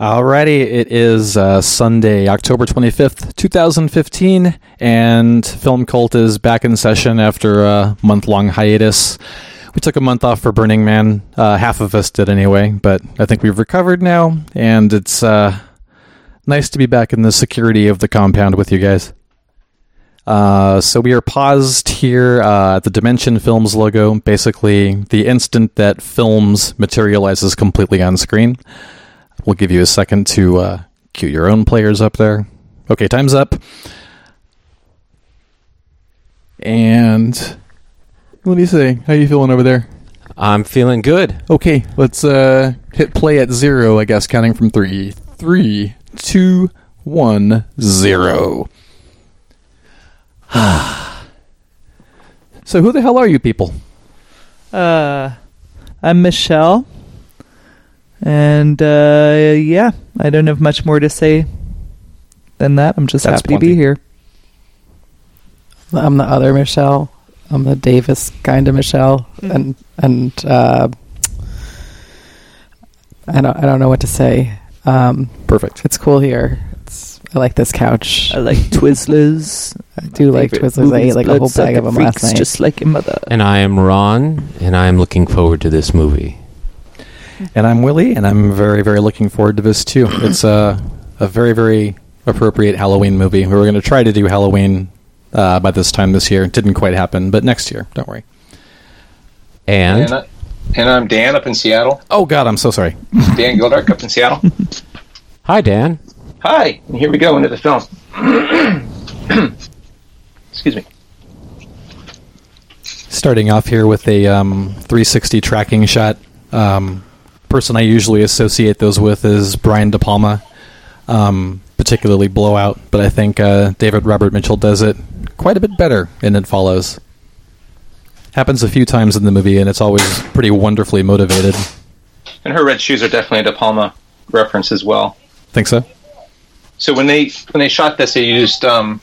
Alrighty, it is uh, Sunday, October 25th, 2015, and Film Cult is back in session after a month long hiatus. We took a month off for Burning Man. Uh, half of us did anyway, but I think we've recovered now, and it's uh, nice to be back in the security of the compound with you guys. Uh, so we are paused here uh, at the Dimension Films logo, basically the instant that films materializes completely on screen. We'll give you a second to uh, cue your own players up there. Okay, time's up. And what do you say? How you feeling over there? I'm feeling good. Okay, let's uh, hit play at zero. I guess counting from three, three, two, one, zero. so who the hell are you people? Uh, I'm Michele, and uh, yeah, I don't have much more to say than that. I'm just That's happy to be here. I'm the other Michele. I'm the Davis kind of Michele, and and uh, I don't I don't know what to say. Um, Perfect. it's cool here. It's I like this couch. I like Twizzlers. I do like Favorite Twizzlers. I ate like a whole bag of them last Freaks, night. just like your mother. And I am Ron, and I am looking forward to this movie. And I'm Willy, and I'm very, very looking forward to this too. It's a a very, very appropriate Halloween movie. We were going to try to do Halloween uh, by this time this year. It didn't quite happen, but next year, don't worry. And, And, I, and I'm Dan up in Seattle. Oh God, I'm so sorry. Dan Gildark up in Seattle. hi, Dan. Hi, and here we go into the film. Excuse me. Starting off here with a um, 360 tracking shot. Um, person I usually associate those with is Brian De Palma, um, particularly Blowout, but I think uh, David Robert Mitchell does it quite a bit better in It Follows. Happens a few times in the movie, and it's always pretty wonderfully motivated. And her red shoes are definitely a De Palma reference as well. Think so? So when they when they shot this, they used um,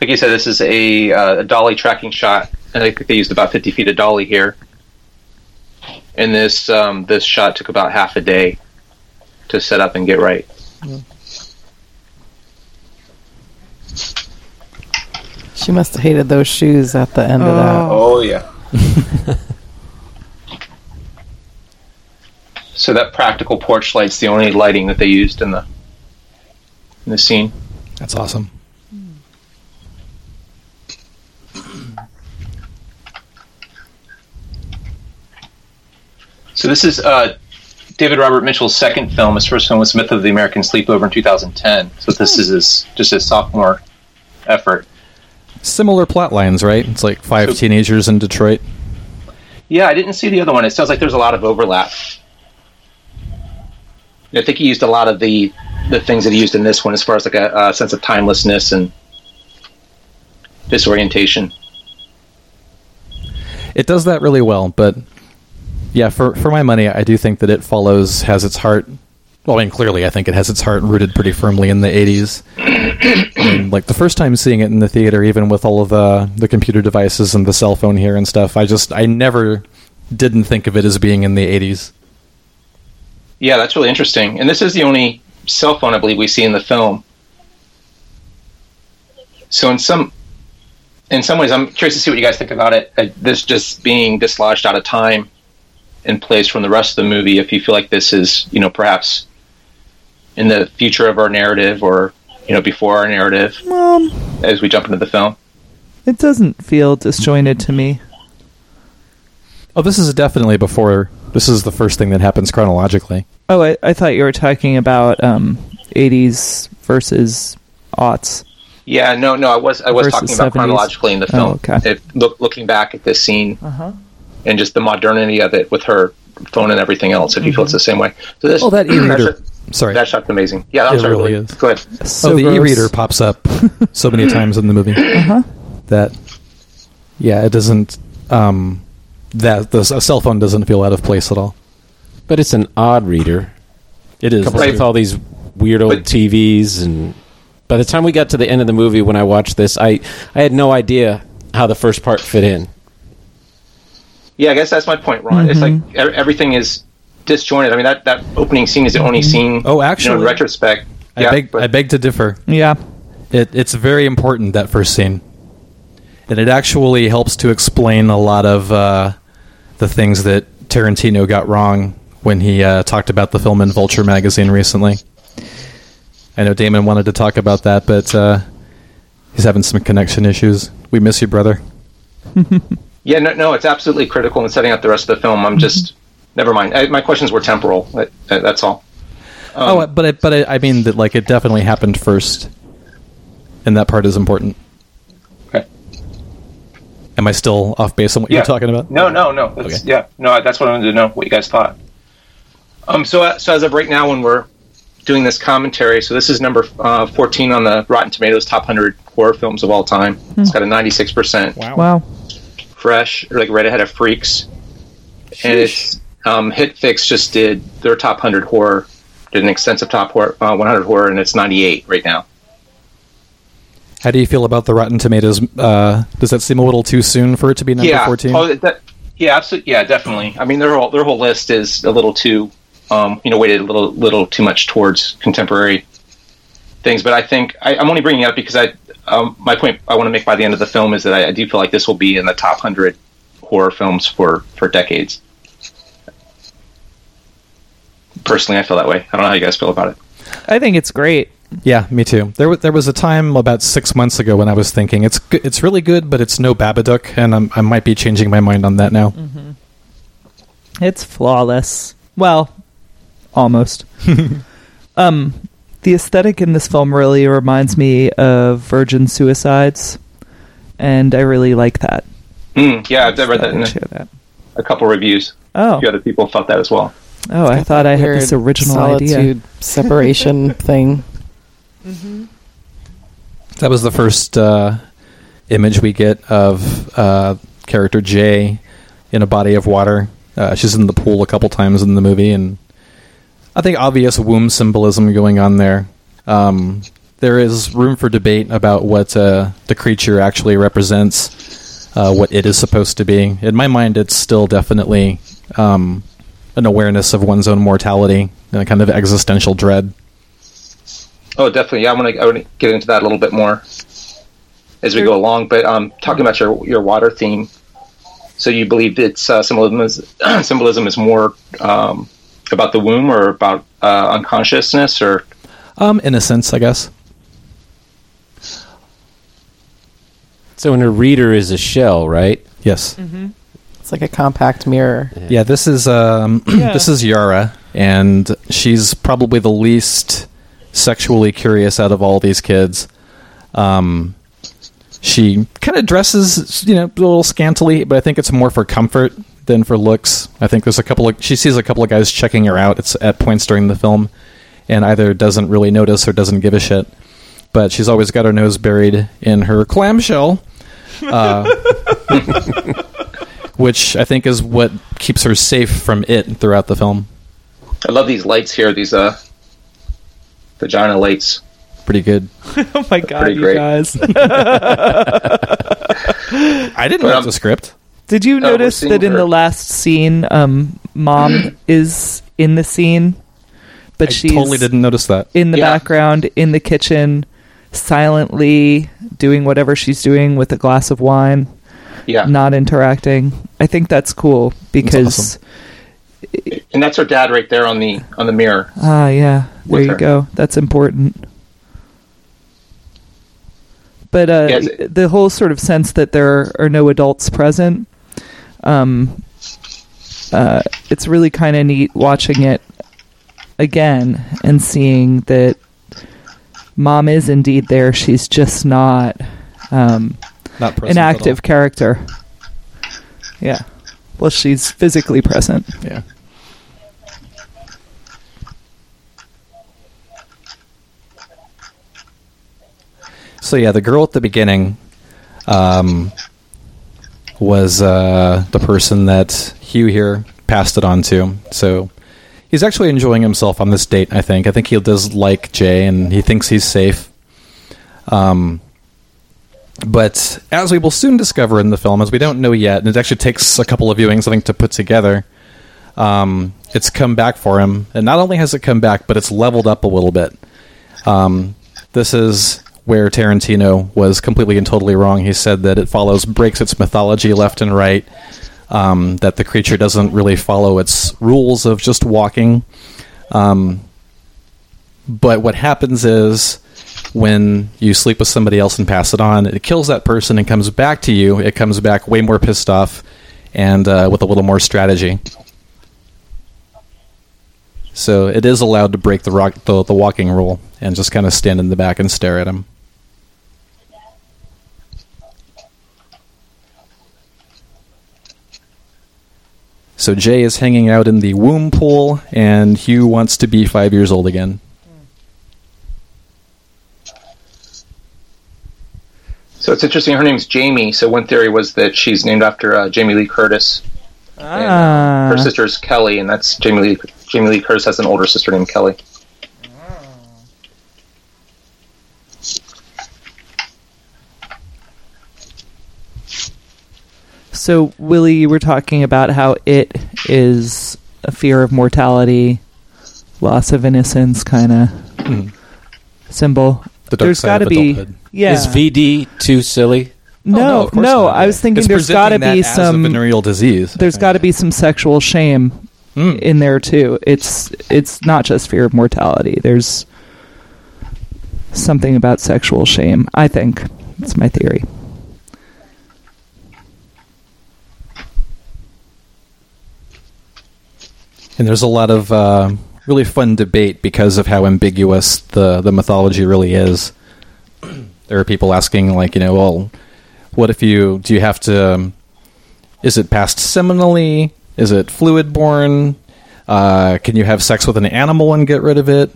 like you said, this is a, uh, a dolly tracking shot, and I think they used about 50 feet of dolly here. And this um, this shot took about half a day to set up and get right. she must have hated those shoes at the end of that. Oh yeah. so that practical porch light's the only lighting that they used in the in the scene. That's awesome. So this is uh, David Robert Mitchell's second film. His first film was Myth of the American Sleepover in 2010. So this is his just his sophomore effort. Similar plot lines, right? It's like five So- teenagers in Detroit. Yeah, I didn't see the other one. It sounds like there's a lot of overlap. I think he used a lot of the the things that he used in this one, as far as like a, a sense of timelessness and disorientation. It does that really well, but yeah, for for my money, I do think that it follows has its heart. Well, I mean, clearly, I think it has its heart rooted pretty firmly in the '80s. And, like the first time seeing it in the theater, even with all of the the computer devices and the cell phone here and stuff, I just I never didn't think of it as being in the '80s. Yeah, that's really interesting. And this is the only cell phone I believe we see in the film. So in some in some ways, I'm curious to see what you guys think about it. Uh, this just being dislodged out of time and place from the rest of the movie. If you feel like this is, you know, perhaps in the future of our narrative or you know before our narrative Um, as we jump into the film. it doesn't feel disjointed to me. Oh, this is definitely before. This is the first thing that happens chronologically. Oh, I, I thought you were talking about um, 80s versus aughts. Yeah, no, no, I was I was Versus talking about 70s. chronologically in the Oh, film. okay. If look, looking back at this scene Uh-huh. And just the modernity of it with her phone and everything else, if you feel it's the same way. So this, Oh, that e-reader. shot- Sorry. that shot's amazing. Yeah, that It was sorry, really Willy. is. Go ahead. So oh, the gross. e-reader pops up so many times in the movie Uh-huh. that yeah, it doesn't. Um, that the a cell phone doesn't feel out of place at all. But it's an odd reader. It is. Coupled with all these weird old But- TVs, and by the time we got to the end of the movie, when I watched this, I I had no idea how the first part fit in. Yeah, I guess that's my point, Ron. It's like Mm-hmm. e- everything is disjointed. I mean, that, that opening scene is the only scene. Oh, you know, actually- in retrospect. I yeah, beg but- I beg to differ. Yeah. It, it's very important that first scene, and it actually helps to explain a lot of uh, the things that Tarantino got wrong when he uh, talked about the film in Vulture magazine recently. I know Damon wanted to talk about that, but uh, he's having some connection issues. We miss you, brother. Yeah, no, no, it's absolutely critical in setting up the rest of the film. I'm just, never mind. I, my questions were temporal. That, that- that's all. Um, oh, but it, but it, I mean that like it definitely happened first, and that part is important. Okay. Am I still off base on what you're talking about? No, no, no. That's, Okay. Yeah, no. That's what I wanted to know. What you guys thought. Um. So, uh, so as of right now, when we're doing this commentary, so this is number uh, 14 on the Rotten Tomatoes top 100 horror films of all time. It's got a 96 percent Wow. Wow. Fresh, or like right ahead of Freaks, and it's um, HitFix just did their top 100 horror, did an extensive top horror, uh, 100 horror, and it's 98 right now. How do you feel about the Rotten Tomatoes? Uh, does that seem a little too soon for it to be number yeah. 14? Oh, that, yeah, absolutely. Yeah, definitely. I mean, their whole their whole list is a little too, um, you know, weighted a little little too much towards contemporary things. But I think I, I'm only bringing it up because I, um, my point I want to make by the end of the film is that I, I do feel like this will be in the top hundred horror films for for decades. Personally, I feel that way. I don't know how you guys feel about it. I think it's great. yeah, me too. There, was there was a time about six months ago when I was thinking it's good, it's really good, but it's no Babadook, and I'm, I might be changing my mind on that now. It's flawless. Well, almost. um, the aesthetic in this film really reminds me of Virgin Suicides, and I really like that. Mm, yeah, I've read that in I a, share that. a couple reviews. Oh, A few other people thought that as well. oh, I thought I had this original solitude idea. separation thing. That was the first uh, image we get of uh, character Jay in a body of water. Uh, she's in the pool a couple times in the movie, and I think obvious womb symbolism going on there. Um, there is room for debate about what uh, the creature actually represents, uh, what it is supposed to be. In my mind, it's still definitely um, an awareness of one's own mortality, and a kind of existential dread. Oh, definitely. Yeah, I want to. I want to get into that a little bit more as we go along. But um, talking about your your water theme, so you believe it's uh, symbolism is symbolism is more um, about the womb or about uh, unconsciousness or Um, innocence, I guess. So, when a reader is a shell, right? Yes. It's like a compact mirror. Yeah, this is um, this is Yara, and she's probably the least sexually curious out of all these kids. Um, she kind of dresses, you know, a little scantily, but I think it's more for comfort than for looks. I think there's a couple of she sees a couple of guys checking her out. It's at points during the film, and either doesn't really notice or doesn't give a shit. But she's always got her nose buried in her clamshell. Uh, which I think is what keeps her safe from it throughout the film. I love these lights here. These uh, vagina lights. Pretty good. Oh my god, you great. guys! I didn't But, read um, the script. Did you Oh, notice seeing that in her. the last scene, um, mom is in the scene, but she totally didn't notice that. in the Yeah. background in the kitchen, silently doing whatever she's doing with a glass of wine, Yeah, not interacting. I think that's cool because awesome. and that's her dad right there on the on the mirror. ah yeah, there you her. go. That's important. But uh, Yes, the whole sort of sense that there are no adults present, um, uh, it's really kind of neat watching it again and seeing that mom is indeed there. She's just not um, Not present an active character. Yeah. Well, she's physically present. Yeah. So yeah, the girl at the beginning um, was uh, the person that Hugh here passed it on to. So he's actually enjoying himself on this date. I think. I think he does like Jay, and he thinks he's safe. Um, but as we will soon discover in the film, as we don't know yet, and it actually takes a couple of viewings, I think, to put together. Um, it's come back for him, and not only has it come back, but it's leveled up a little bit. Um, this is where Tarantino was completely and totally wrong. He said that it follows breaks its mythology left and right. Um, that the creature doesn't really follow its rules of just walking. Um, but what happens is when you sleep with somebody else and pass it on, it kills that person and comes back to you. It comes back way more pissed off and uh, with a little more strategy. So it is allowed to break the, rock, the, the walking rule and just kind of stand in the back and stare at him. So Jay is hanging out in the womb pool, and Hugh wants to be five years old again. So it's interesting. Her name's Jamie. So one theory was that she's named after uh, Jamie Lee Curtis. And, uh, Ah. her sister's Kelly, and that's Jamie Lee. Jamie Lee Curtis has an older sister named Kelly. So, Willy, you were talking about how it is a fear of mortality, loss of innocence kind of Mhm. symbol. The dark There's side got to be, adulthood. yeah. Is VD too silly? Oh, no, no. I was thinking It's there's got to presenting be that as some. a venereal disease. There's got to be some sexual shame Mm. in there too. It's it's not just fear of mortality. There's something about sexual shame. I think it's my theory. And there's a lot of uh, really fun debate because of how ambiguous the, the mythology really is. there are people asking, like, you know, well, what if you do you have to? Um, is it passed seminally? Is it fluid born? Uh, can you have sex with an animal and get rid of it?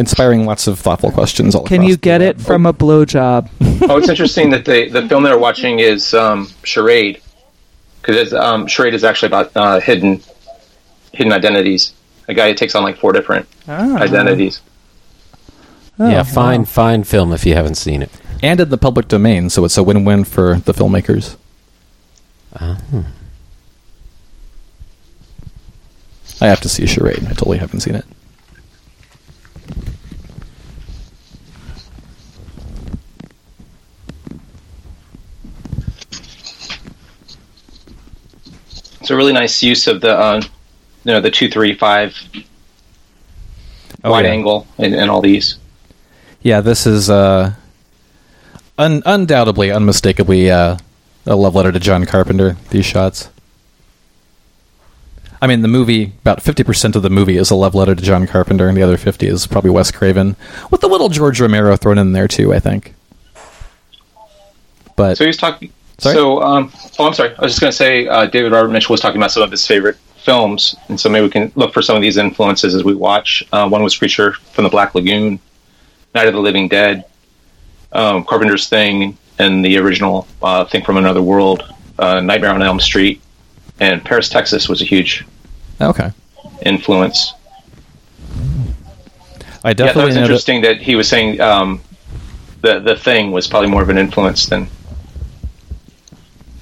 Inspiring lots of thoughtful questions. All Can you get web. it from a blowjob? oh, it's interesting that the the film they're watching is um, Charade, because um, Charade is actually about uh, hidden hidden identities. A guy who takes on like four different Ah. identities. Oh, yeah, wow. fine, fine film if you haven't seen it. and in the public domain, so it's a win-win for the filmmakers. Uh, I have to see Charade. I totally haven't seen it. It's a really nice use of the uh, you know the two three five Oh, wide yeah. angle and, in all these. Yeah, this is uh, un- undoubtedly, unmistakably uh, a love letter to John Carpenter. These shots. I mean, the movie about fifty percent of the movie is a love letter to John Carpenter, and the other fifty is probably Wes Craven, with a little George Romero thrown in there too. I think. But So he was talking. Sorry? So, um, oh, I'm sorry. I was just going to say uh, David Robert Mitchell was talking about some of his favorite films, and so maybe we can look for some of these influences as we watch. Uh, one was Creature from the Black Lagoon, Night of the Living Dead, um, Carpenter's Thing, and the original uh, Thing from Another World, uh, Nightmare on Elm Street, and Paris, Texas was a huge okay, influence. I yeah, that definitely was interesting that he was saying um, the the Thing was probably more of an influence than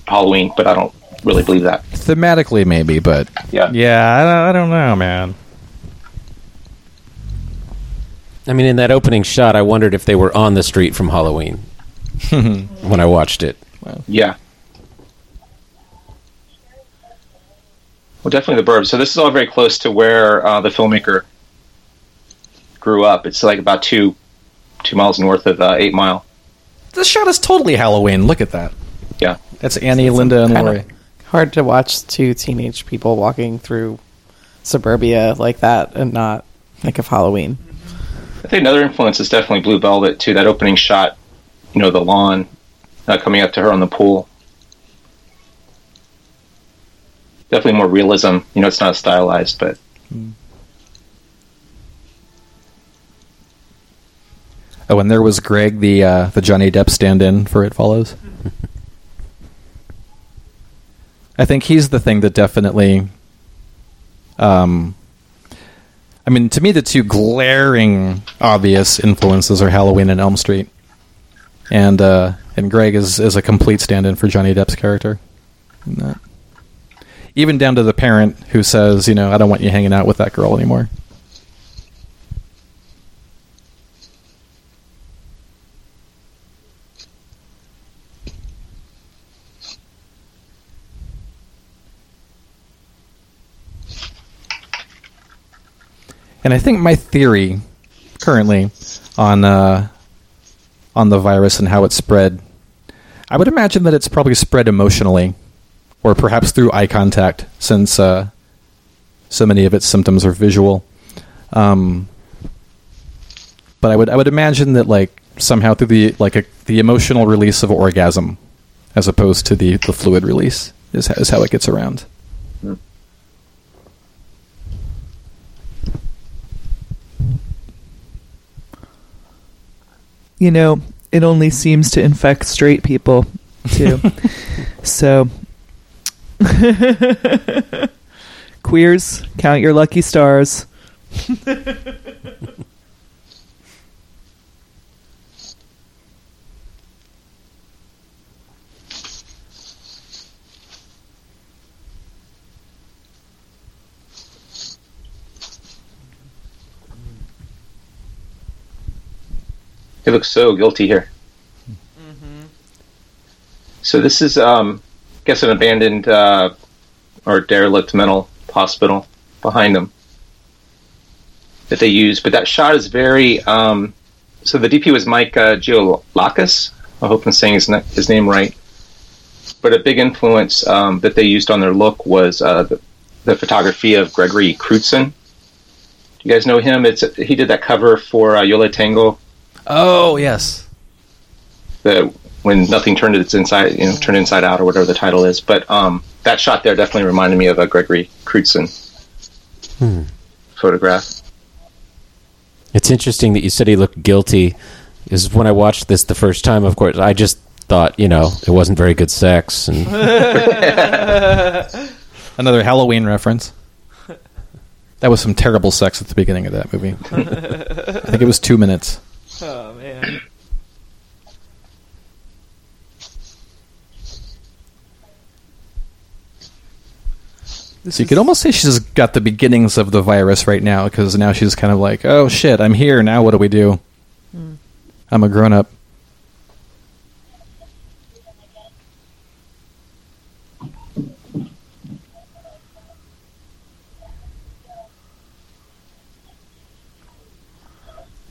Halloween, but I don't really believe that. thematically maybe, but Yeah. yeah, I don't, I don't know, man. I mean, in that opening shot, I wondered if they were on the street from Halloween when I watched it. Yeah. Well, definitely the Burbs. So this is all very close to where uh, the filmmaker grew up. It's like about two two miles north of uh, Eight Mile. This shot is totally Halloween. Look at that. Yeah. That's Annie, Linda, and Kinda Laurie. Hard to watch two teenage people walking through suburbia like that and not think of Halloween. I think another influence is definitely Blue Velvet too. That opening shot, you know, the lawn uh, coming up to her on the pool. Definitely more realism. You know, it's not stylized, but Oh, and there was Greg, the uh, the Johnny Depp stand-in for It Follows. I think he's the thing that definitely. Um, I mean, to me, the two glaring, obvious influences are Halloween and Elm Street, and uh, and Greg is is a complete stand-in for Johnny Depp's character. even down to the parent who says, you know, I don't want you hanging out with that girl anymore. And I think my theory currently on uh, on the virus and how it spread, I would imagine that it's probably spread emotionally, or perhaps through eye contact, since uh, so many of its symptoms are visual. Um, but I would I would imagine that like somehow through the like a, the emotional release of orgasm, as opposed to the the fluid release, is is how it gets around. You know, it only seems to infect straight people, too. so, queers, count your lucky stars. He looks so guilty here. So this is, um, I guess, an abandoned uh, or derelict mental hospital behind them that they use. But that shot is very. Um, so the DP was Mike uh, Gioulakis. I hope I'm saying his, na- his name right. But a big influence um, that they used on their look was uh, the, the photography of Gregory Crewdson. Do you guys know him? It's he did that cover for uh, Yo La Tengo Oh yes. the when nothing turned its inside, you know, turned inside out or whatever the title is. But um, that shot there definitely reminded me of a Gregory Crewdson photograph. It's interesting that you said he looked guilty. Is when I watched this the first time, of course, I just thought, you know, it wasn't very good sex, and Another Halloween reference. That was some terrible sex at the beginning of that movie. I think it was two minutes. Oh, man. So you could almost say she's got the beginnings of the virus right now because now she's kind of like, oh shit, I'm here. Now what do we do? Hmm. I'm a grown up.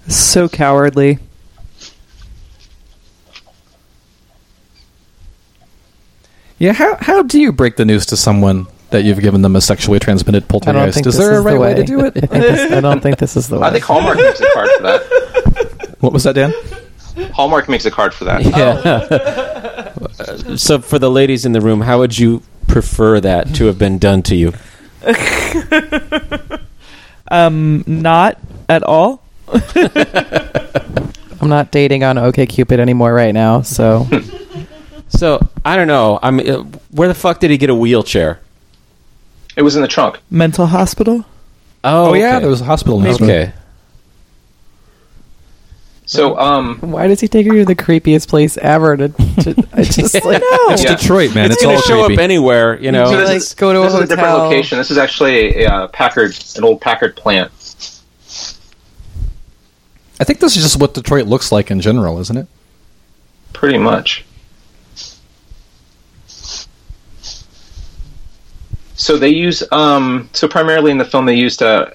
So cowardly. Yeah, how how do you break the news to someone that you've given them a sexually transmitted poltergeist? Is this there a right way. to do it? think this, I don't think this is the way. I think Hallmark makes a card for that. What was that, Dan? Hallmark makes a card for that. yeah. so for the ladies in the room, how would you prefer that to have been done to you? Um, not at all. I'm not dating on OKCupid anymore right now, so So I don't know. I mean, uh, where the fuck did he get a wheelchair? It was in the trunk. Mental hospital? Oh, Oh, yeah, okay. there was a hospital next Okay. So, um, why does he take her to the creepiest place ever? To, to I just like no. It's Yeah. Detroit, man. It's, It's, going all to show creepy. up anywhere, you know. so this like, is, go to a this is a different hotel. location. This is actually a, uh Packard, an old Packard plant. I think this is just what Detroit looks like in general, isn't it? Pretty much. So they use um, so primarily in the film they used uh,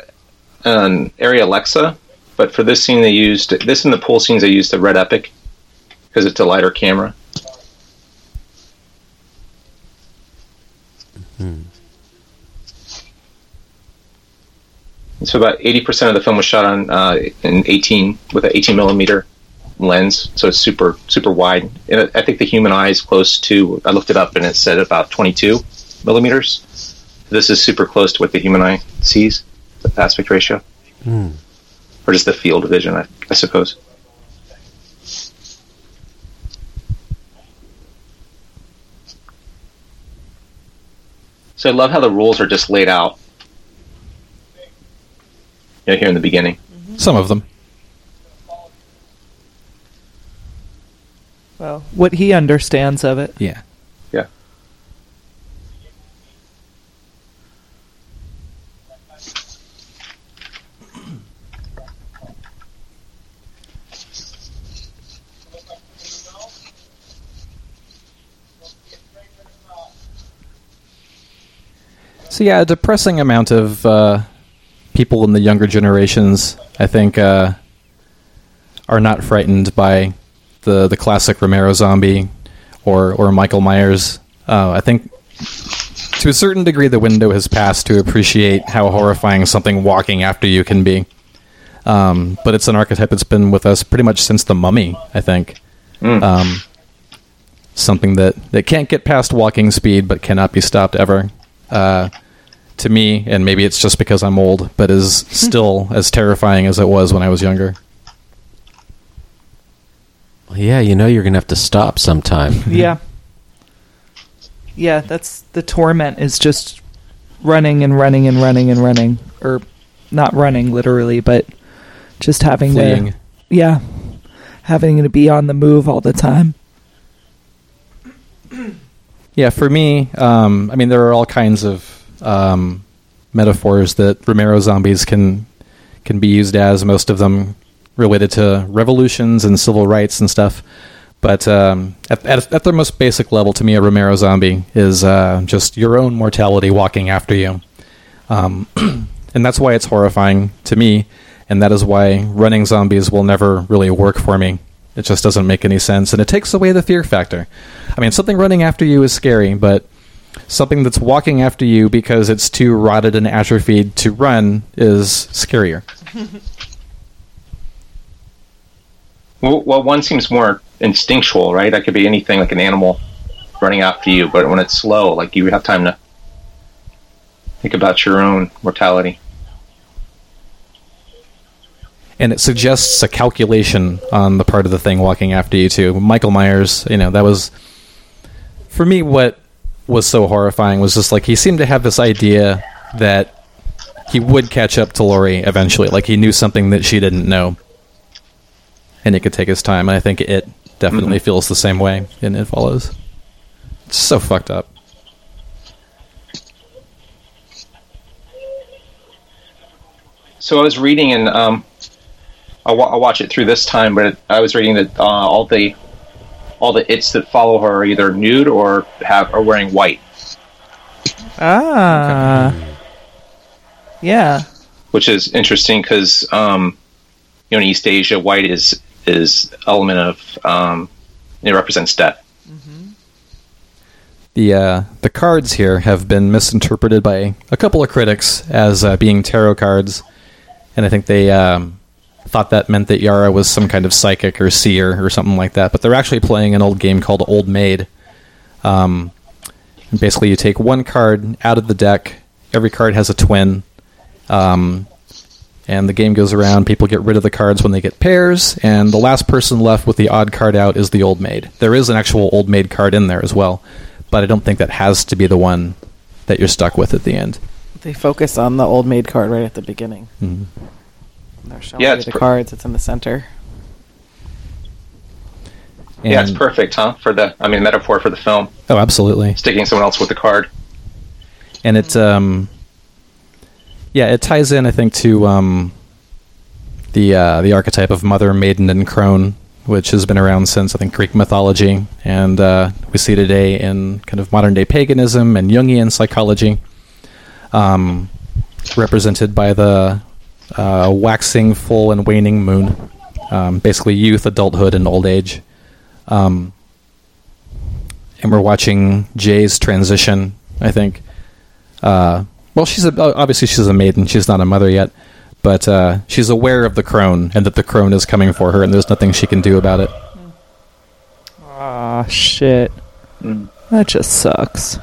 an Arri Alexa, but for this scene they used this in the pool scenes they used the Red Epic because it's a lighter camera. So about eighty percent of the film was shot on uh, in eighteen with an eighteen millimeter lens, so it's super super wide. And I think the human eye is close to. I looked it up and it said about twenty two millimeters. This is super close to what the human eye sees, the aspect ratio, or just the field of vision, I, I suppose. So I love how the rules are just laid out you know, here in the beginning. Some of them. Well, what he understands of it. Yeah. Yeah. So yeah, a depressing amount of uh, people in the younger generations, I think, uh, are not frightened by the the classic Romero zombie or or Michael Myers. Uh, I think to a certain degree, the window has passed to appreciate how horrifying something walking after you can be. Um, but it's an archetype that's been with us pretty much since the Mummy. I think. Um, something that, that can't get past walking speed but cannot be stopped ever. Uh, to me, and maybe it's just because I'm old, but is still as terrifying as it was when I was younger. Yeah, you know you're gonna have to stop sometime. Yeah. Yeah, that's the torment is just running and running and running and running. Or not running literally, but just having Fleeing. to Yeah. Having to be on the move all the time. Yeah, for me, um, I mean, there are all kinds of um, metaphors that Romero zombies can can be used as. Most of them related to revolutions and civil rights and stuff. But um, at, at, at their most basic level, to me, a Romero zombie is uh, just your own mortality walking after you. Um, and that's why it's horrifying to me, and that is why running zombies will never really work for me. It just doesn't make any sense, and it takes away the fear factor. I mean, something running after you is scary, but something that's walking after you because it's too rotted and atrophied to run is scarier. Well, well, one seems more instinctual, right? That could be anything like an animal running after you, but when it's slow, like you have time to think about your own mortality. and it suggests a calculation on the part of the thing walking after you too. Michael Myers, you know, that was for me what was so horrifying was just like he seemed to have this idea that he would catch up to Laurie eventually, like he knew something that she didn't know, and it could take his time. And I think it definitely feels the same way, and it follows. It's so fucked up. So I was reading, and um, I'll, I'll watch it through this time, but I was reading that uh, all the all the its that follow her are either nude or have are wearing white, Ah. Yeah. which is interesting because um, you know in East Asia, white is is element of um, it represents death. The uh, the cards here have been misinterpreted by a couple of critics as uh, being tarot cards, and I think they um, thought that meant that Yara was some kind of psychic or seer or something like that. But they're actually playing an old game called Old Maid. Um, and basically, you take one card out of the deck. Every card has a twin. Um, and the game goes around. People get rid of the cards when they get pairs, and the last person left with the odd card out is the old maid. There is an actual old maid card in there as well, but I don't think that has to be the one that you're stuck with at the end. They focus on the old maid card right at the beginning. Mhm. They're showing Yeah, you it's the per- cards. It's in the center. yeah, it's perfect, huh? For the I mean metaphor for the film, Oh, absolutely. sticking someone else with the card. and it um yeah it ties in i think to um the uh the archetype of mother maiden and crone which has been around since i think greek mythology and uh we see today in kind of modern day paganism and jungian psychology um represented by the uh waxing full and waning moon um basically youth adulthood and old age um and we're watching jay's transition i think uh, well, she's a, obviously she's a maiden. She's not a mother yet, but uh, she's aware of the crone and that the crone is coming for her, and there's nothing she can do about it. Ah, shit. That just sucks.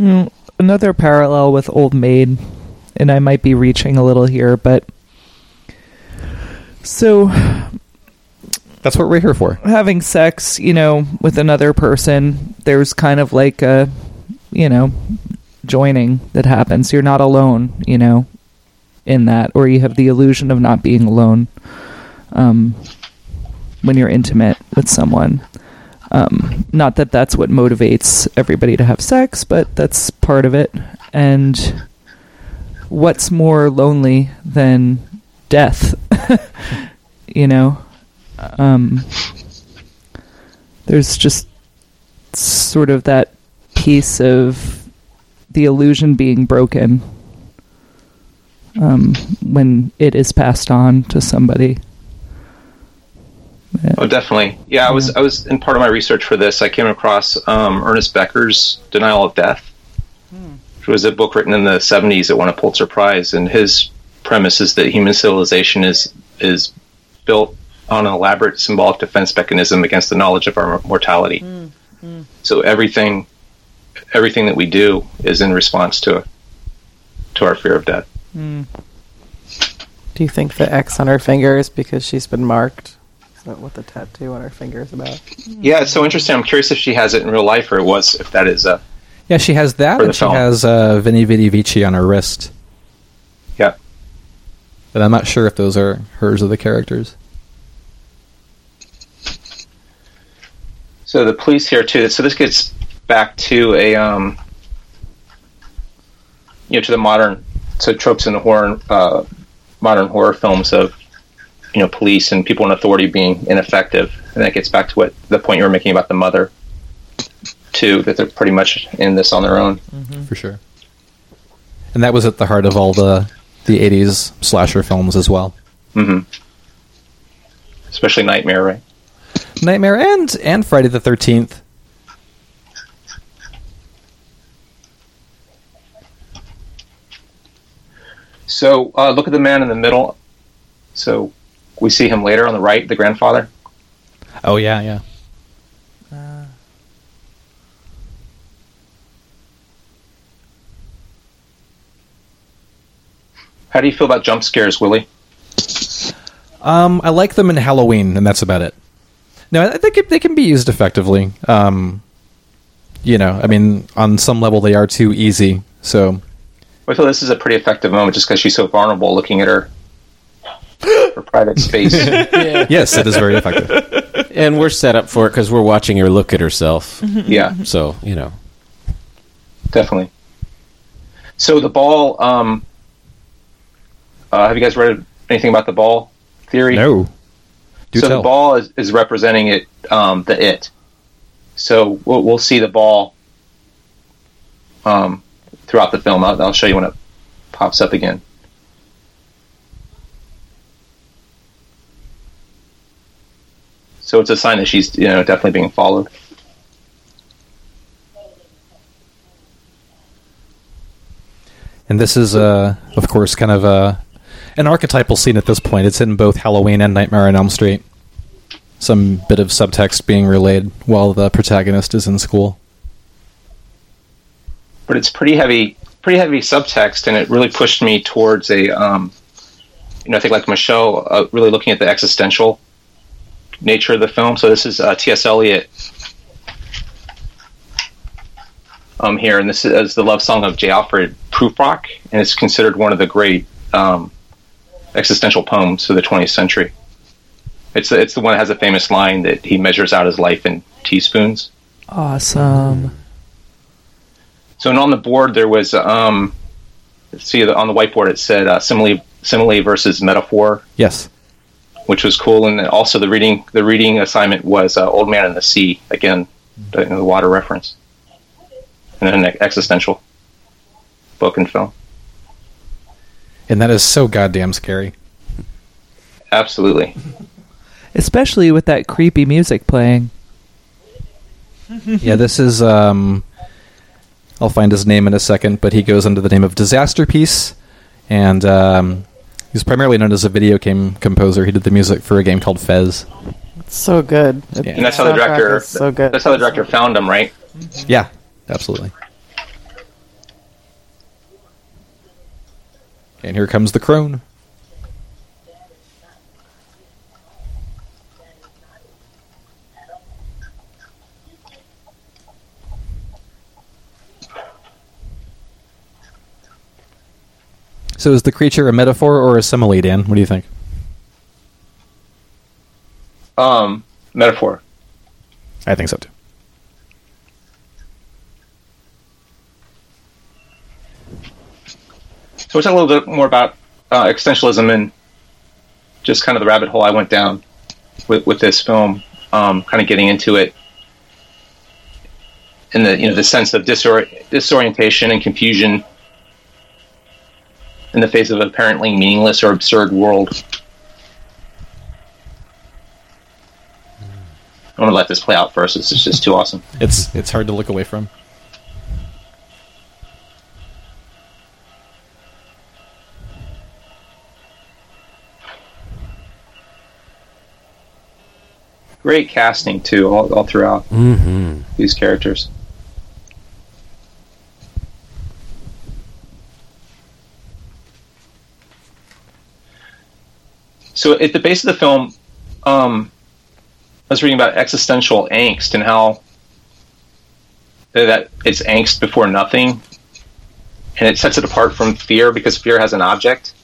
Mm, another parallel with Old Maid, and I might be reaching a little here, but so That's what we're here for. having sex, you know, with another person, there's kind of like a, you know, joining that happens. You're not alone, you know, in that, or you have the illusion of not being alone um, when you're intimate with someone. Um, not that that's what motivates everybody to have sex, but that's part of it. And what's more lonely than death? you know, um, there's just sort of that piece of the illusion being broken um, when it is passed on to somebody. Oh, definitely. Yeah, I was Yeah. I was in part of my research for this. I came across um, Ernest Becker's Denial of Death, hmm. which was a book written in the '70s that won a Pulitzer Prize. And his premise is that human civilization is is built on an elaborate symbolic defense mechanism against the knowledge of our mortality. Hmm. Hmm. So everything everything that we do is in response to to our fear of death. Do you think the X on her finger is because she's been marked? Is that what the tattoo on her finger is about? Yeah, it's so interesting. I'm curious if she has it in real life or it was if that is a Yeah, she has that, and she film. has uh, Veni Vidi Vici on her wrist. yeah. But I'm not sure if those are hers or the characters. So the police here too. So this gets back to a um, you know to the modern so tropes in the horror uh, modern horror films of you know police and people in authority being ineffective, and that gets back to what the point you were making about the mother too. That they're pretty much in this on their own. for sure. And that was at the heart of all the the '80s slasher films as well. hmm Especially Nightmare, right? Nightmare and and Friday the Thirteenth. So uh, look at the man in the middle. So we see him later on the right, the grandfather. Oh yeah, yeah. How do you feel about jump scares, Willy? Um, I like them in Halloween, and that's about it. No, I think they can be used effectively. Um, you know, I mean, on some level they are too easy. So I feel this is a pretty effective moment just because she's so vulnerable looking at her her private space. yes, it is very effective. And we're set up for it because we're watching her look at herself. yeah, So, you know. definitely. So the ball. Um, uh, have you guys read anything about the ball theory? No, do so tell. the ball is, is representing it, um, the it. So we'll, we'll see the ball um, throughout the film. I'll, I'll show you when it pops up again. So it's a sign that she's you know definitely being followed. And this is, uh, of course, kind of uh, an archetypal scene at this point. It's in both Halloween and Nightmare on Elm Street. Some bit of subtext being relayed while the protagonist is in school. but it's pretty heavy, pretty heavy subtext, and it really pushed me towards a, um, you know, I think like Michele, uh, really looking at the existential nature of the film. So this is uh, T.S. Eliot um, here, and this is the love song of J. Alfred Prufrock, and it's considered one of the great um, existential poems of the 20th century. It's it's the one that has a famous line that he measures out his life in teaspoons. Awesome. So, and on the board there was, um, see, on the whiteboard it said uh, simile, simile versus metaphor, Yes. Which was cool. And then also the reading, the reading assignment was uh, Old Man in the Sea again, the, the water reference, and an existential book and film. And that is so goddamn scary. Absolutely. Especially with that creepy music playing. yeah, this is. Um, I'll find his name in a second, but he goes under the name of Disasterpeace, and um, he's primarily known as a video game composer. He did the music for a game called Fez. It's so good. Yeah. And that's how the director, so good. that's how the director found him, right? Yeah, absolutely. And here comes the crone. So is the creature a metaphor or a simile, Dan? What do you think? Um, metaphor. I think so too. So we'll talk a little bit more about uh, existentialism and just kind of the rabbit hole I went down with, with this film, um, kind of getting into it in the you know the sense of disor- disorientation and confusion in the face of an apparently meaningless or absurd world. I want to let this play out first. It's just too awesome. It's it's hard to look away from. Great casting too, all, all throughout Mm-hmm. these characters. So at the base of the film, um, I was reading about existential angst and how that it's angst before nothing, and it sets it apart from fear because fear has an object.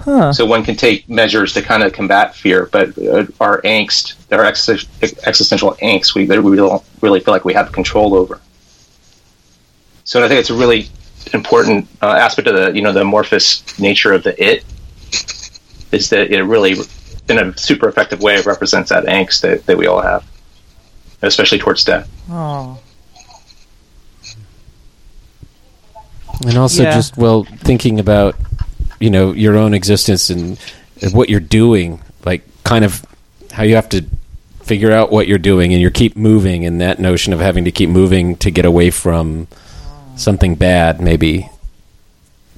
Huh. So one can take measures to kind of combat fear, but uh, our angst, our ex- existential angst, we, we don't really feel like we have control over. So I think it's a really important uh, aspect of the you know the amorphous nature of the it is that it really, in a super effective way, represents that angst that, that we all have, especially towards death. Oh. And also Yeah. just well thinking about you know your own existence and, and what you're doing, like kind of how you have to figure out what you're doing and you keep moving and that notion of having to keep moving to get away from something bad maybe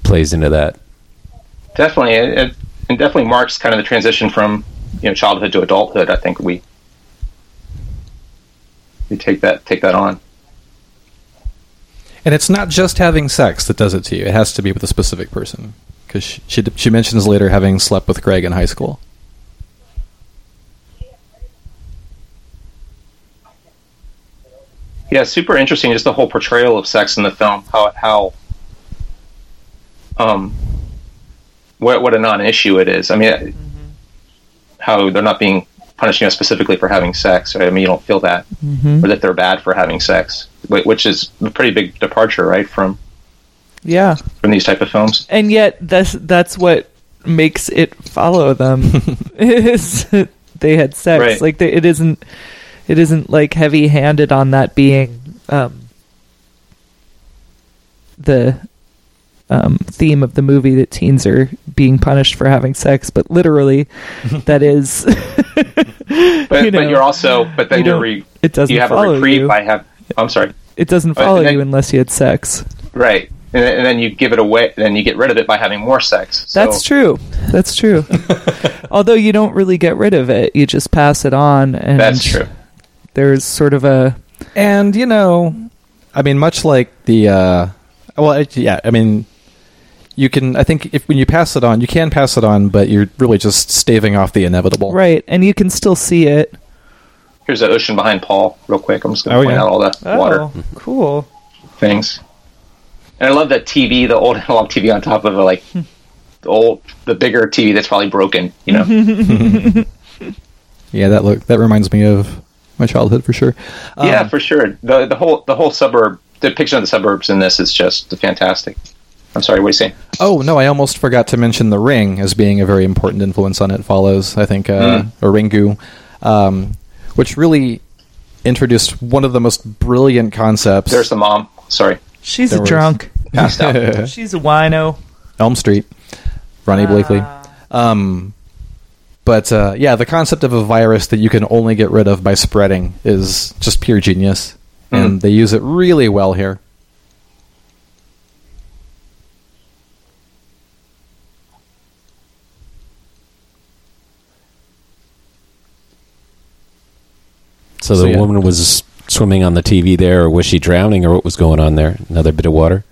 plays into that. Definitely, it, it, it definitely marks kind of the transition from you know childhood to adulthood. I think we we take that take that on. And it's not just having sex that does it to you. It has to be with a specific person. Because she, she, she mentions later having slept with Greg in high school. Yeah, super interesting. Just the whole portrayal of sex in the film. How how um what what a non-issue it is. I mean, how they're not being punishing us specifically for having sex. Right? I mean, you don't feel that, Mm-hmm. or that they're bad for having sex, which is a pretty big departure, right, from Yeah. from these type of films. And yet that's that's what makes it follow them is they had sex. Right. Like they, it isn't it isn't like heavy handed on that being um, the um, theme of the movie that teens are being punished for having sex, but literally that is But You know, but you're also but then you you are don't- re, it doesn't you have a follow reprieve you. by have. I'm sorry. it doesn't But follow then- you unless you had sex. Right. And, then- and then you give it away, and then you get rid of it by having more sex. So, That's true. That's true. Although you don't really get rid of it, you just pass it on, and That's true. There's sort of a And, you know, I mean, much like the. Uh, well, it, yeah, I mean, you can. I think if when you pass it on, you can pass it on, but you're really just staving off the inevitable. right, and you can still see it. Here's the ocean behind Paul, real quick. I'm just going to Oh, point yeah. out all the water Oh, cool. things. And I love that TV, the old analog TV on top of a, like the old, the bigger TV that's probably broken. You know, Yeah, that look that reminds me of my childhood for sure. Um, yeah, for sure. The the whole the whole suburb depiction of the suburbs in this is just fantastic. I'm sorry, what are you saying? Oh no, I almost forgot to mention the Ring as being a very important influence on It Follows. I think uh, Mm. or Ringu, um, which really introduced one of the most brilliant concepts. There's the mom. Sorry, She's There a was- drunk. passed out. She's a wino. Elm Street, Ronee Blakley. Um, but uh, yeah, the concept of a virus that you can only get rid of by spreading is just pure genius, and Mhm. they use it really well here. So, So, the yeah. woman was swimming on the TV there, or was she drowning, or what was going on there? Another bit of water.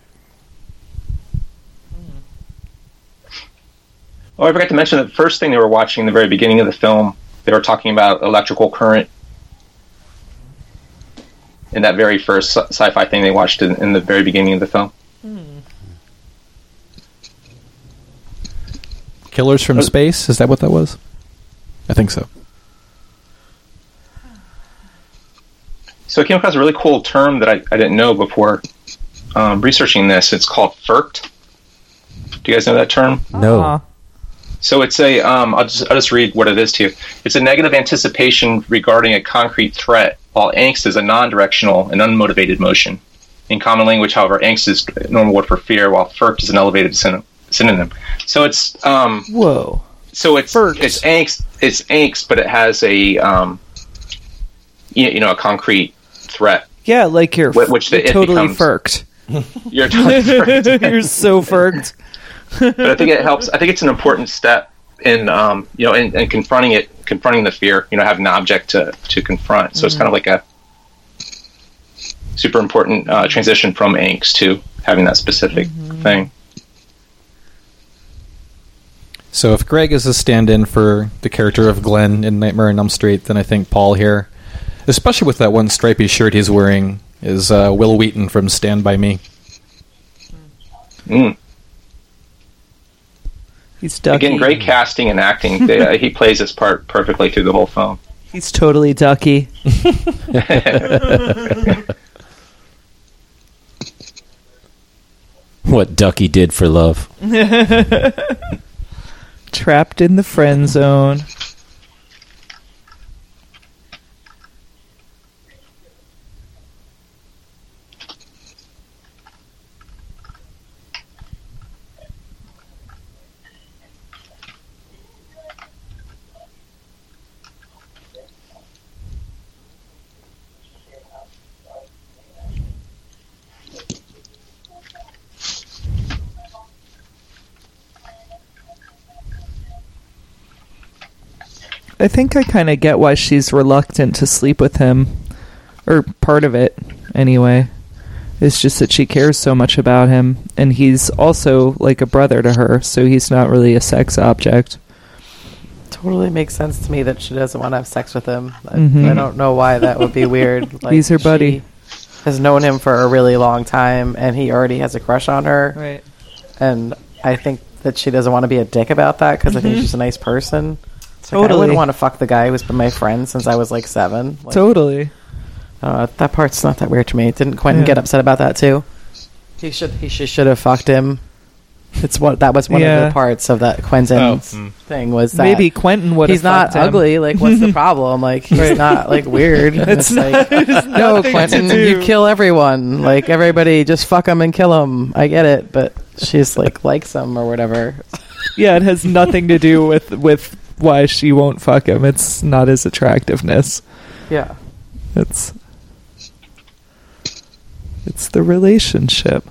Oh, I forgot to mention the first thing they were watching in the very beginning of the film. They were talking about electrical current. In that very first sci- sci-fi thing they watched in, in the very beginning of the film. Killers from Uh, Space is that what that was? I think so. So I came across a really cool term that I, I didn't know before um, researching this. It's called Furcht, Do you guys know that term? No. Uh-huh. So it's a. Um, I'll just I'll just read what it is to you. It's a negative anticipation regarding a concrete threat, while angst is a non-directional and unmotivated motion. In common language, however, angst is a normal word for fear, while Furcht is an elevated syn- synonym. So it's um, Whoa. so it's Furcht. it's angst. It's angst, but it has a um, you, you know, a concrete threat. Yeah, like you're, Wh- which the you're it totally becomes- furked. You're totally furkt. you're so furked. but I think it helps. I think it's an important step in um, you know in, in confronting it, confronting the fear. You know, having an object to to confront. So it's kind of like a super important uh, transition from angst to having that specific thing. So if Greg is a stand-in for the character of Glen in Nightmare on Elm Street, then I think Paul here, especially with that one stripy shirt he's wearing, is uh, Wil Wheaton from Stand by Me. Mm. He's ducky. Again, great casting and acting. They, uh, he plays his part perfectly through the whole film. He's totally ducky. What Ducky did for love. Trapped in the friend zone. I think I kind of get why she's reluctant to sleep with him. Or part of it, anyway. It's just that she cares so much about him. And he's also like a brother to her, so he's not really a sex object. Totally makes sense to me that she doesn't want to have sex with him. I, Mhm. I don't know why that would be weird. Like, He's her buddy. she Has known him for a really long time, and he already has a crush on her. Right. And I think that she doesn't want to be a dick about that because I think she's a nice person. It's like, I Totally. wouldn't want to fuck the guy who's been my friend since I was like seven. Like, Totally. uh, that part's not that weird to me. Didn't Quentin Yeah. get upset about that too? He should. He should, should have fucked him. It's what that was one of the parts of that Quentin Oh, mm. thing was that Maybe Quentin would he's not ugly. Like, what's the problem? Like, he's Right. not like weird. It's It's, like, no, Quentin, to you kill everyone. Like, everybody, just fuck him and kill him. I get it, but she's like likes him or whatever. Yeah, it has nothing to do with with why she won't fuck him. It's not his attractiveness. Yeah. It's it's the relationship.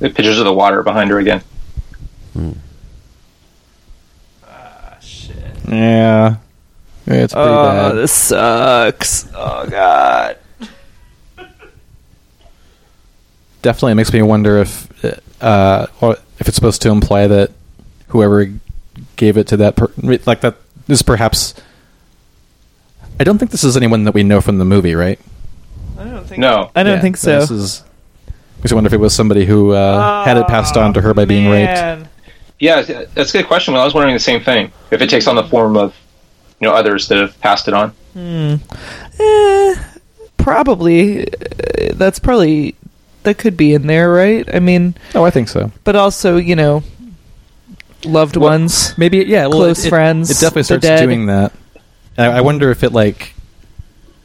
The pictures of the water behind her again. Ah shit. Yeah. It's pretty Oh, bad. this sucks. Oh god. Definitely it makes me wonder if, uh, if it's supposed to imply that whoever gave it to that, per- like that, is perhaps. I don't think this is anyone that we know from the movie, right? I don't think No. I don't Yeah, think so. This is. Makes me wonder if it was somebody who uh, had it passed on to her by being raped. Yeah, that's a good question. Well, I was wondering the same thing. If it takes on the form of, you know, others that have passed it on. Eh, probably. Uh, That's probably that could be in there, right? I mean, Oh, I think so. but also, you know, loved Well, ones. Maybe yeah, well, Close it- it- friends, It definitely starts dead. doing that. And I, I wonder if it like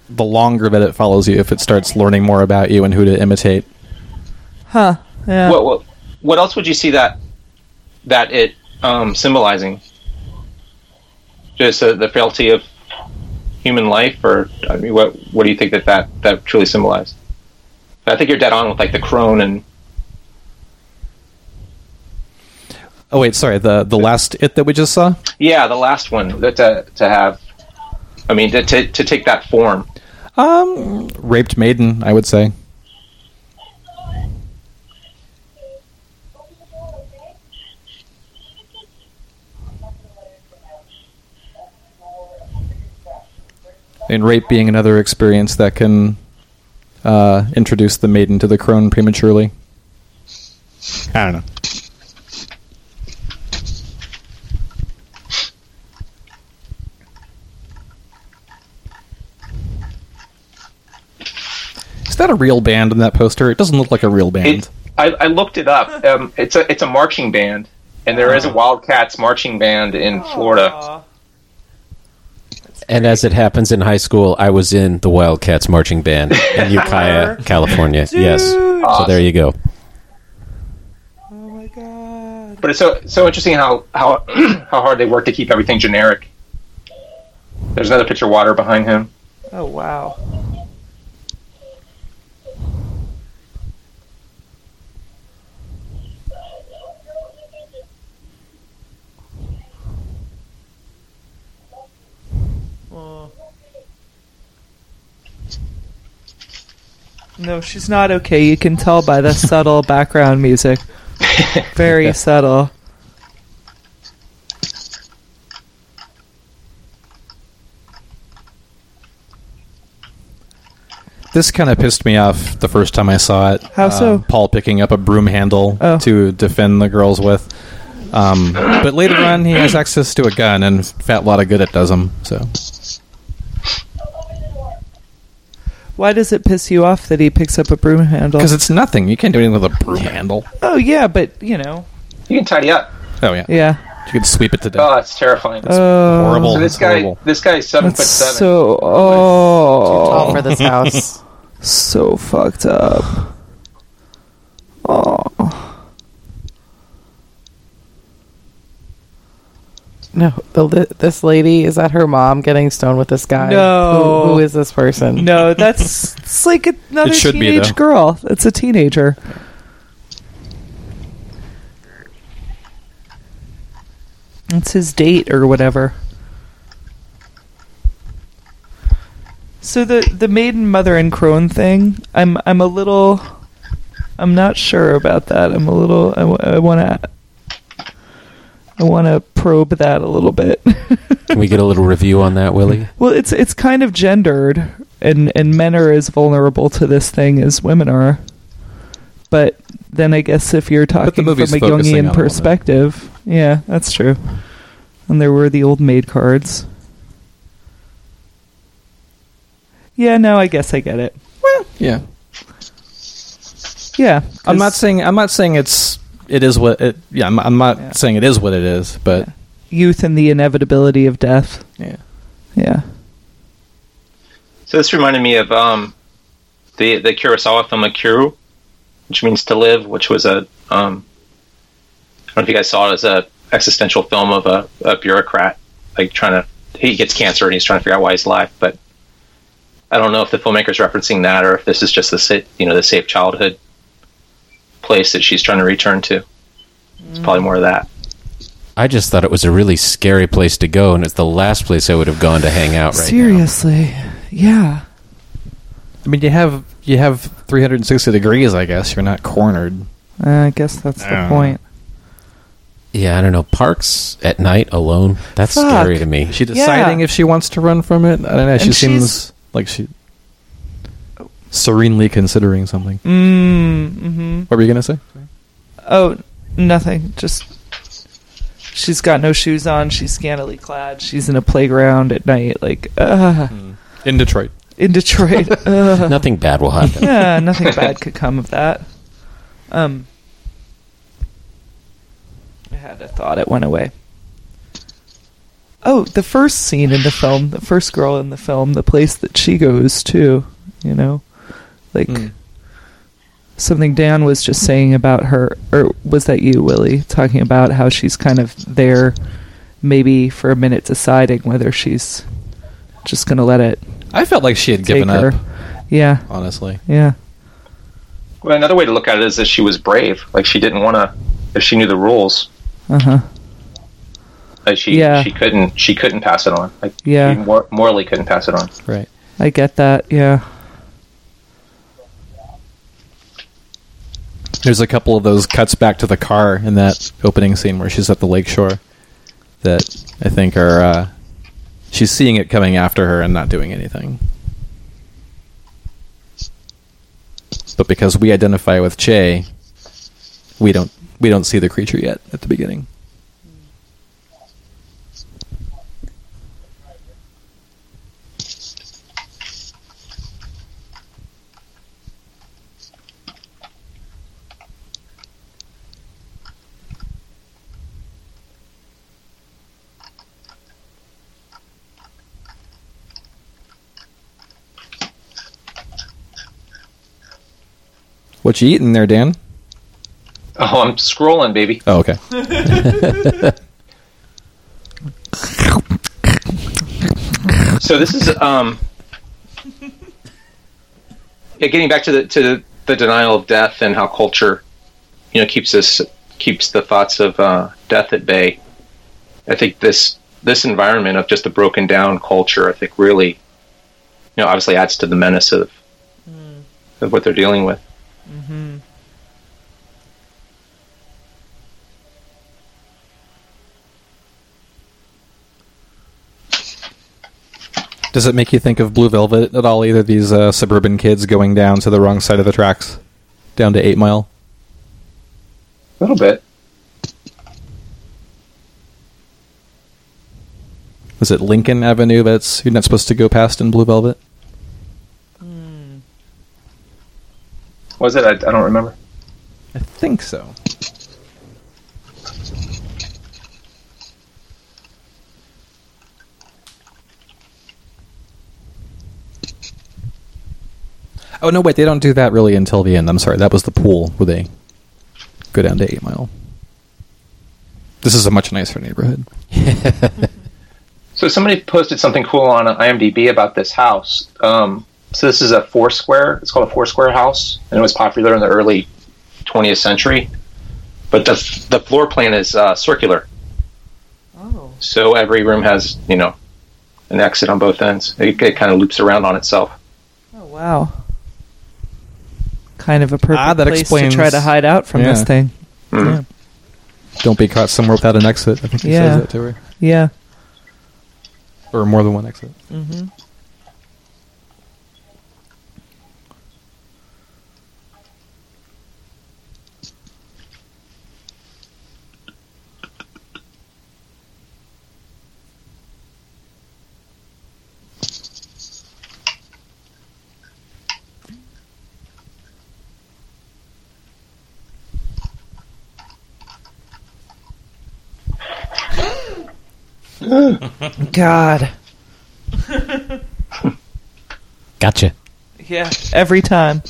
the longer that it follows you, if it starts learning more about you and who to imitate. Huh. Yeah. What, what what else would you see that that it um, symbolizing? Just uh, the frailty of human life, or I mean, what what do you think that that, that truly symbolized? I think you're dead on with like the crone and Oh wait, sorry. The the last it that we just saw. yeah, the last one that to to have. I mean, to to, to take that form. Um, raped maiden, I would say. and rape being another experience that can uh, introduce the maiden to the crone prematurely. I don't know. Is that a real band in that poster? It doesn't look like a real band. It, I, I, looked it up. Um, it's a it's a marching band, and there is a ah. Wildcats marching band in Florida. And as it happens in high school, I was in the Wildcats marching band in Ukiah, California. Yes. So there you go. Oh my god. But it's so so interesting how how how hard they work to keep everything generic. There's another pitcher of water behind him. Oh wow. No, she's not okay. You can tell by the subtle background music. Very subtle. This kind of pissed me off the first time I saw it. How so? Um, Paul picking up a broom handle Oh. to defend the girls with. Um, but later on, he has access to a gun, and Fat Lot of Good it does him. So Why does it piss you off that he picks up a broom handle? because it's nothing, you can't do anything with a broom handle. oh yeah, but you know, You can tidy up. Oh yeah, yeah. you can sweep it to death. Oh, that's terrifying. Oh, horrible. so this It's guy horrible. this guy's seven foot seven. so All oh, for this house. so fucked up. Oh, No, the, this lady is that her mom getting stoned with this guy? No. Who- who is this person? no, that's it's like another It should be, teenage girl. It's a teenager. It's his date or whatever. So the the maiden mother and crone thing, I'm I'm a little, I'm not sure about that. I'm a little. I, want to. I want to probe that a little bit. Can we get a little review on that, Willy? Well, it's it's kind of gendered, and and men are as vulnerable to this thing as women are. But then I guess if you're talking from a movie's focusing Jungian a perspective, yeah, that's true. And there were the old maid cards. Yeah, no, I guess I get it. Well, Yeah, Yeah, I'm not 'cause saying I'm not saying it's it is what it. Yeah, I'm, I'm not Yeah. saying it is what it is, but youth and the inevitability of death. yeah. Yeah. So this reminded me of um, the the Kurosawa film Ikiru, which means to live, which was a um, I don't know if you guys saw it as a existential film of a, a bureaucrat like trying to he gets cancer and he's trying to figure out why he's alive, but I don't know if the filmmaker's referencing that or if this is just the sa- you know the safe childhood place that she's trying to return to. It's probably more of that. I just thought it was a really scary place to go, and it's the last place I would have gone to hang out right now. Seriously. Yeah. I mean, you have you have 360 degrees. I guess you're not cornered. Uh, I guess that's the I point. Yeah, I don't know. Parks at night alone, that's Fuck. scary to me. Is she deciding Yeah. if she wants to run from it? I don't know. She And seems like she serenely considering something. Mm, hmm What were you gonna say? Oh, nothing. Just she's got no shoes on. She's scantily clad. She's in a playground at night, like uh, In Detroit. in Detroit. uh. Nothing bad will happen. Yeah, nothing bad could come of that. Um, I had a thought. It went away. Oh, the first scene in the film, the first girl in the film, the place that she goes to, you know, like Mm. something Dan was just saying about her, or was that you, Willy, talking about how she's kind of there, maybe for a minute, deciding whether she's just gonna let it I felt like she had given her. up. Yeah, Honestly, yeah. Well, another way to look at it is that she was brave. Like she didn't want to, if she knew the rules, Uh huh. like she Yeah. she couldn't she couldn't pass it on. Like Yeah. she mor- morally couldn't pass it on. right? I get that. Yeah. There's a couple of those cuts back to the car in that opening scene where she's at the lakeshore that I think are uh, she's seeing it coming after her and not doing anything. But because we identify with Jay, we don't we don't see the creature yet at the beginning. What you eating there, Dan? Oh, I'm scrolling, baby. Oh, okay. So this is um, yeah, getting back to the to the, the denial of death and how culture, you know, keeps us keeps the thoughts of uh, death at bay. I think this this environment of just a broken down culture, I think, really, you know, obviously adds to the menace of of what they're dealing with. Does it make you think of Blue Velvet at all? Either these uh, suburban kids going down to the wrong side of the tracks, down to Eight Mile. A little bit. Was it Lincoln Avenue that's you're not supposed to go past in Blue Velvet? Was it? I, I don't remember. I think so. Oh no! Wait, they don't do that really until the end. I'm sorry, that was the pool where they go down to Eight Mile. This is a much nicer neighborhood. So somebody posted something cool on IMDb about this house. Um, so this is a four square. It's called a four square house, and it was popular in the early 20th century. But the the floor plan is uh, circular, Oh. so every room has you know an exit on both ends. It, it kind of loops around on itself. Oh wow. Kind of a perfect Ah, that place explains- to try to hide out from this Yeah. thing. Mhm. Yeah. Don't be caught somewhere without an exit. I think he Yeah. says that to her, Yeah. or more than one exit. Mm-hmm. God. Gotcha. Yeah. Every time.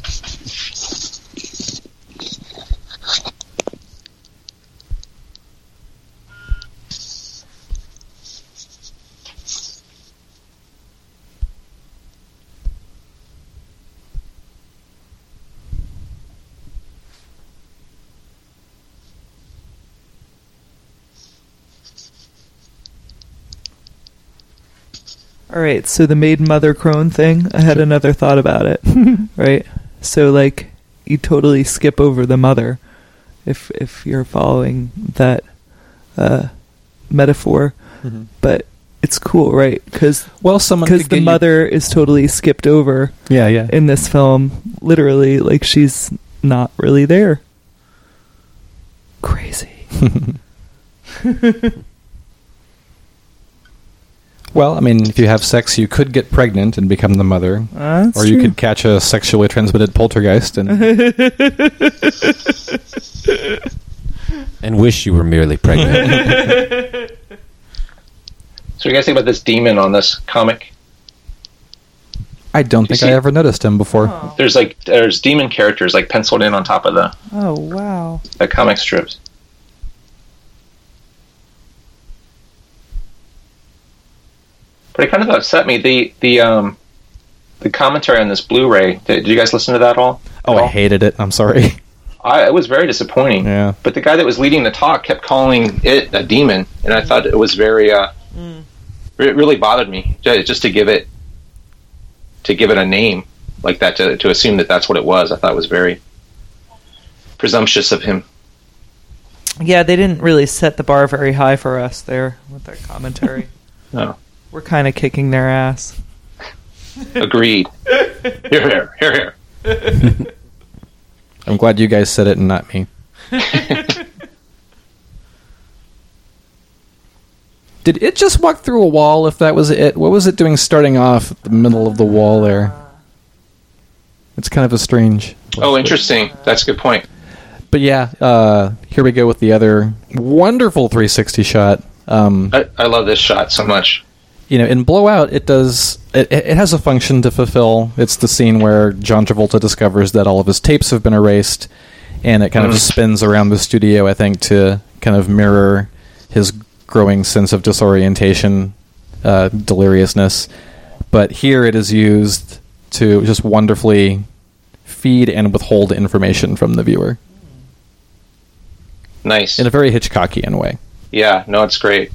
All right, so the maid mother crone thing, I had another thought about it. right? So like you totally skip over the mother if if you're following that uh, metaphor, but it's cool, right? Cuz Well, someone because the get you- mother is totally skipped over yeah, yeah. in this film, literally like she's not really there. Crazy. Well, I mean, if you have sex, you could get pregnant and become the mother, Uh, that's or you true. could catch a sexually transmitted poltergeist and And wish you were merely pregnant. So, you guys think about this demon on this comic? I don't think see- I ever noticed him before. Oh. There's like there's demon characters like penciled in on top of the, Oh wow. the comic strips. But it kind of upset me. The the um the commentary on this Blu-ray. Did, did you guys listen to that at all? Oh, At I hated it. I'm sorry. I, it was very disappointing. yeah. But the guy that was leading the talk kept calling it a demon, and I thought it was very. Uh, It really bothered me just to give it to give it a name like that to to assume that that's what it was. I thought was very presumptuous of him. Yeah, they didn't really set the bar very high for us there with their commentary. No, We're kind of kicking their ass. agreed. here, here, here, here. I'm glad you guys said it and not me. Did it just walk through a wall if that was it? What was it doing starting off at the middle of the wall there? It's kind of a strange. Oh, interesting. That's a good point. But yeah, uh, here we go with the other wonderful 360 shot. Um, I, I love this shot so much. You know, in Blow Out, it does it, it has a function to fulfill. It's the scene where John Travolta discovers that all of his tapes have been erased, and it kind of Mhm. spins around the studio. I think to kind of mirror his growing sense of disorientation, uh, deliriousness. But here, it is used to just wonderfully feed and withhold information from the viewer Nice. in a very Hitchcockian way. Yeah, no, it's great.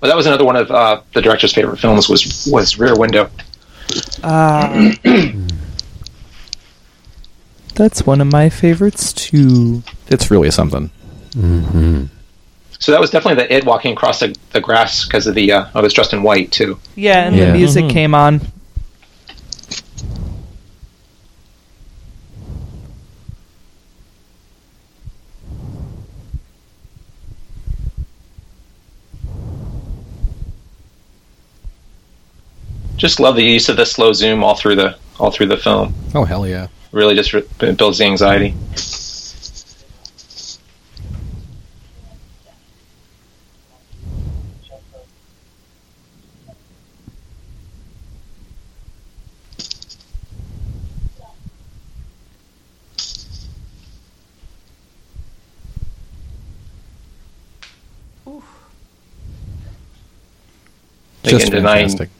Well, that was another one of uh, the director's favorite films was was Rear Window. Ah. That's one of my favorites too. It's really something. hmm So that was definitely the it walking across the, the grass because of the uh, I was dressed in white too. Yeah, and Yeah. the music Mhm. came on. Just love the use of the slow zoom all through the all through the film. Oh hell yeah! Really, just re- builds the anxiety. Just Again, denying- fantastic.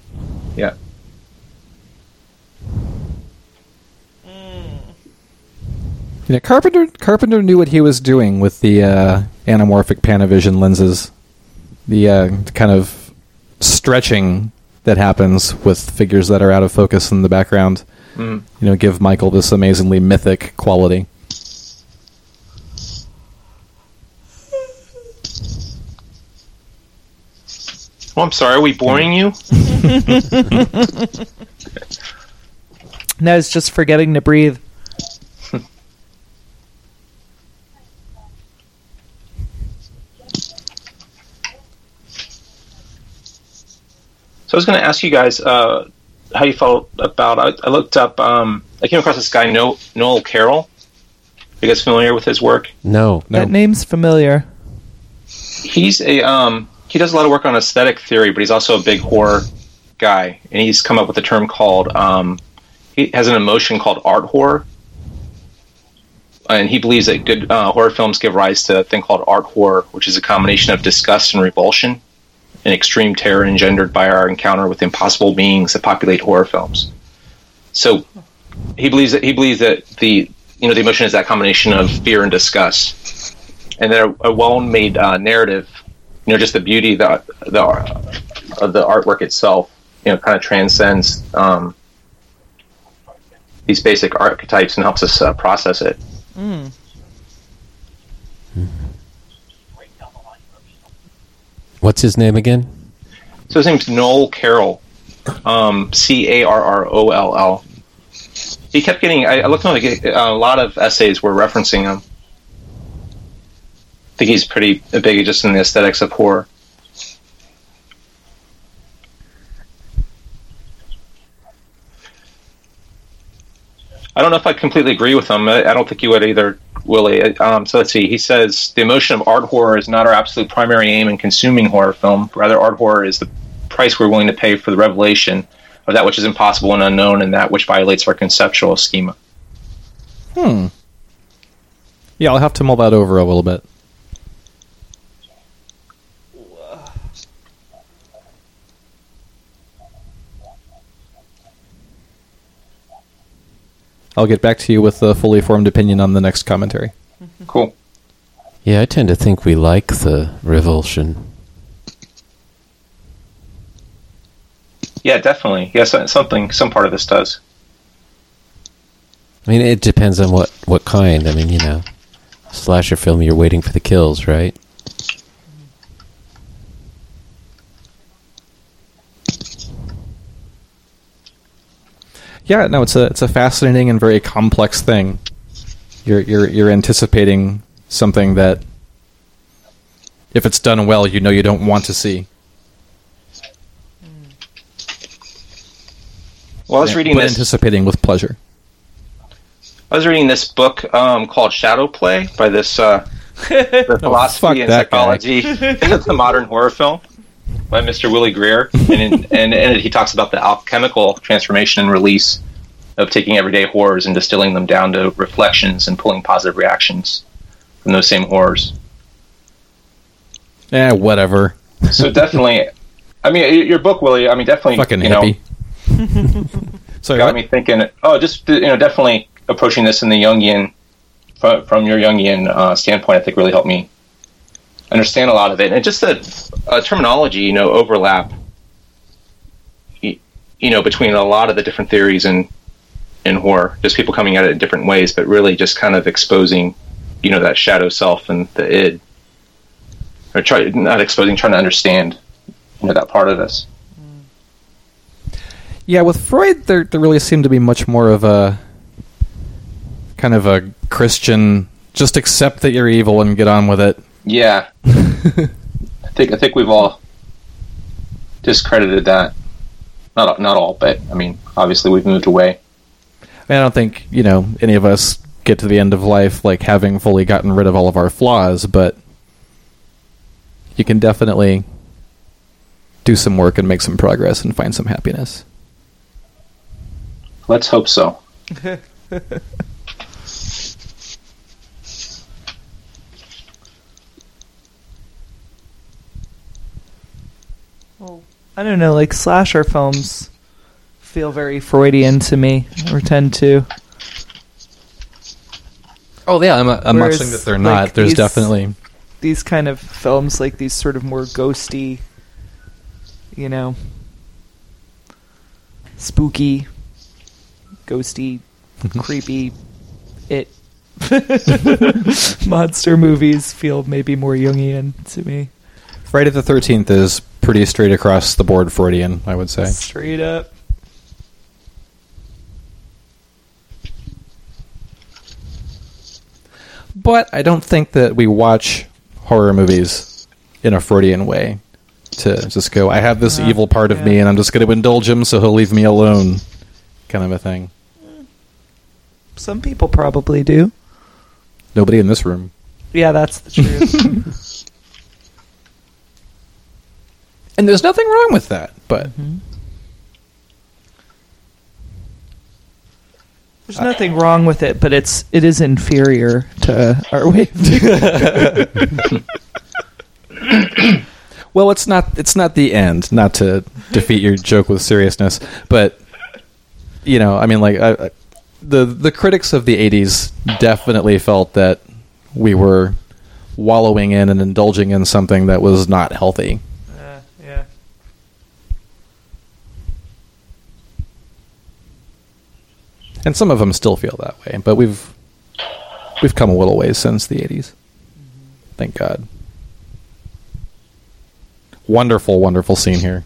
Yeah. You know, Carpenter Carpenter knew what he was doing with the uh, anamorphic Panavision lenses. The uh, kind of stretching that happens with figures that are out of focus in the background. Mm. You know, give Michael this amazingly mythic quality. Oh, I'm sorry. Are we boring you? No, it's just forgetting to breathe. So I was going to ask you guys uh, how you felt about. I, I looked up. Um, I came across this guy Noel, Noel Carroll. Are you guys familiar with his work? No. No. That name's familiar. He's a um, he does a lot of work on aesthetic theory, but he's also a big horror guy, and he's come up with a term called. Um, he has an emotion called art horror, and he believes that good uh, horror films give rise to a thing called art horror, which is a combination of disgust and revulsion, and extreme terror engendered by our encounter with impossible beings that populate horror films. So, he believes that he believes that the you know the emotion is that combination of fear and disgust, and then a, a well-made uh, narrative, you know, just the beauty of the the of the artwork itself, you know, kind of transcends um, these basic archetypes and helps us uh, process it. What's his name again? So his name's Noel Carroll, um, C A R R O L L. He kept getting. I, I looked on like, a lot of essays were referencing him. I think he's pretty big just in the aesthetics of horror. I don't know if I completely agree with him. I, I don't think you would either, Willy. Um, so let's see. He says the emotion of art horror is not our absolute primary aim in consuming horror film. Rather, art horror is the price we're willing to pay for the revelation of that which is impossible and unknown, and that which violates our conceptual schema. Hmm. Yeah, I'll have to mull that over a little bit. I'll get back to you with a fully formed opinion on the next commentary. Cool. Yeah, I tend to think we like the revulsion. Yeah, definitely. Yes, something. Some part of this does. I mean, it depends on what, what kind. I mean, you know, slasher film, you're waiting for the kills, right? Yeah, no, it's a it's a fascinating and very complex thing. You're you're you're anticipating something that, if it's done well, you know you don't want to see. Well, I was reading but this. anticipating with pleasure. I was reading this book um, called Shadow Play by this uh, the philosophy fuck and psychology of the modern horror film. By Mr. Willy Greer, and in, and it he talks about the alchemical transformation and release of taking everyday horrors and distilling them down to reflections and pulling positive reactions from those same horrors. Eh, whatever. So definitely, I mean, your book, Willy. I mean, definitely, Fucking you know, hippie. Sorry, got what? me thinking. Oh, just you know, definitely approaching this in the Jungian from, from your Jungian uh, standpoint. I think really helped me understand a lot of it, and just the uh, terminology, you know, overlap. y- You know, between a lot of the different theories in in horror, just people coming at it in different ways, but really just kind of exposing, you know, that shadow self and the id, or try not exposing, trying to understand, you know, that part of us. Yeah, with Freud, there there really seemed to be much more of a kind of a Christian. Just accept that you're evil and get on with it. Yeah, I think I think we've all discredited that. Not not all, but I mean, obviously we've moved away. I don't think you know any of us get to the end of life like having fully gotten rid of all of our flaws, but you can definitely do some work and make some progress and find some happiness. Let's hope so. I don't know, like slasher films feel very Freudian to me, or tend to. Oh yeah, I'm, I'm not Whereas, saying that they're like, not. There's these- definitely These kind of films, like these sort of more ghosty, you know, spooky, ghosty, mm-hmm. creepy, it monster movies feel maybe more Jungian to me. Friday the Thirteenth is pretty straight across the board Freudian. I would say. Straight up. But I don't think that we watch horror movies in a Freudian way to just go, I have this Uh, evil part of me and I'm just going to indulge him so he'll leave me alone, kind of a thing. Some people probably do. Nobody in this room. Yeah, that's the truth. And there's nothing wrong with that, but mm-hmm. There's nothing wrong with it, but it's it is inferior to our way of doing well, it's not it's not the end, not to defeat your joke with seriousness, but you know, I mean like I, I- the the critics of the 80s definitely felt that we were wallowing in and indulging in something that was not healthy. Uh, yeah. And some of them still feel that way. But we've we've come a little ways since the '80s. Thank God. Wonderful, wonderful scene here.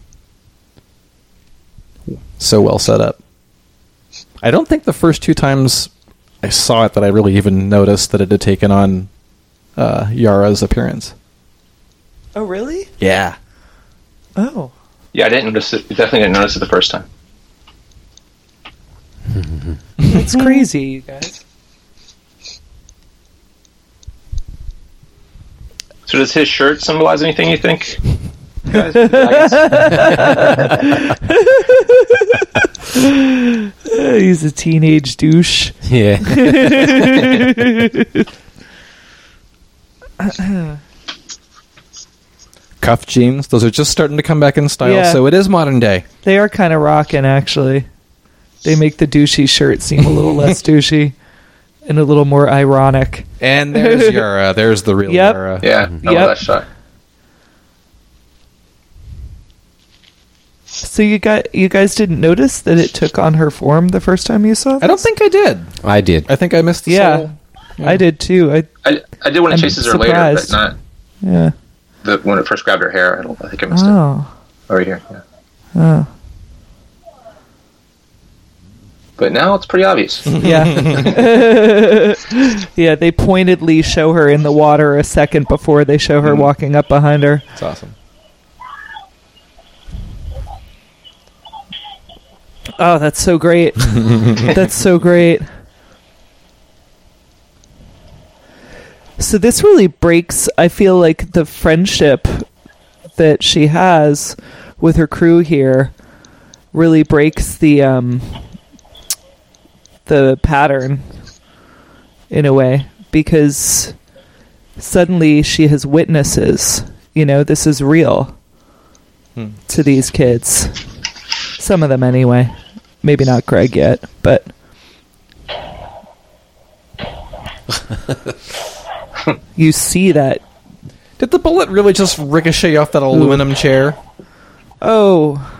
So well set up. I don't think the first two times I saw it that I really even noticed that it had taken on uh, Yara's appearance. Oh, really? Yeah. Oh. Yeah, I didn't notice it. Definitely didn't notice it the first time. That's crazy, you guys. So does his shirt symbolize anything? You think? Guys, he's a teenage douche. Yeah. Cuff jeans, those are just starting to come back in style, Yeah. so it is modern day. They are kind of rocking, actually. They make the douchey shirt seem a little less douchey and a little more ironic. And there's Yara. Uh, there's the real Yep. Yara. yeah, I love Yep. that shot. So you got you guys didn't notice that it took on her form the first time you saw? It? I don't think I did. I did. I think I missed the Yeah. whole- I did too. I I, I did when it I'm chases her later, but not yeah. the when it first grabbed her hair. I don't. I think I missed it. Oh. Oh, right here. Yeah. Oh. But now it's pretty obvious. Yeah. yeah, they pointedly show her in the water a second before they show her walking up behind her. It's awesome. Oh, that's so great. that's so great. So this really breaks I feel like the friendship that she has with her crew here really breaks the um, the pattern in a way because suddenly she has witnesses. You know, this is real hmm. to these kids. Some of them, anyway. Maybe not Greg yet, but. you see that. Did the bullet really just ricochet off that aluminum chair? Oh.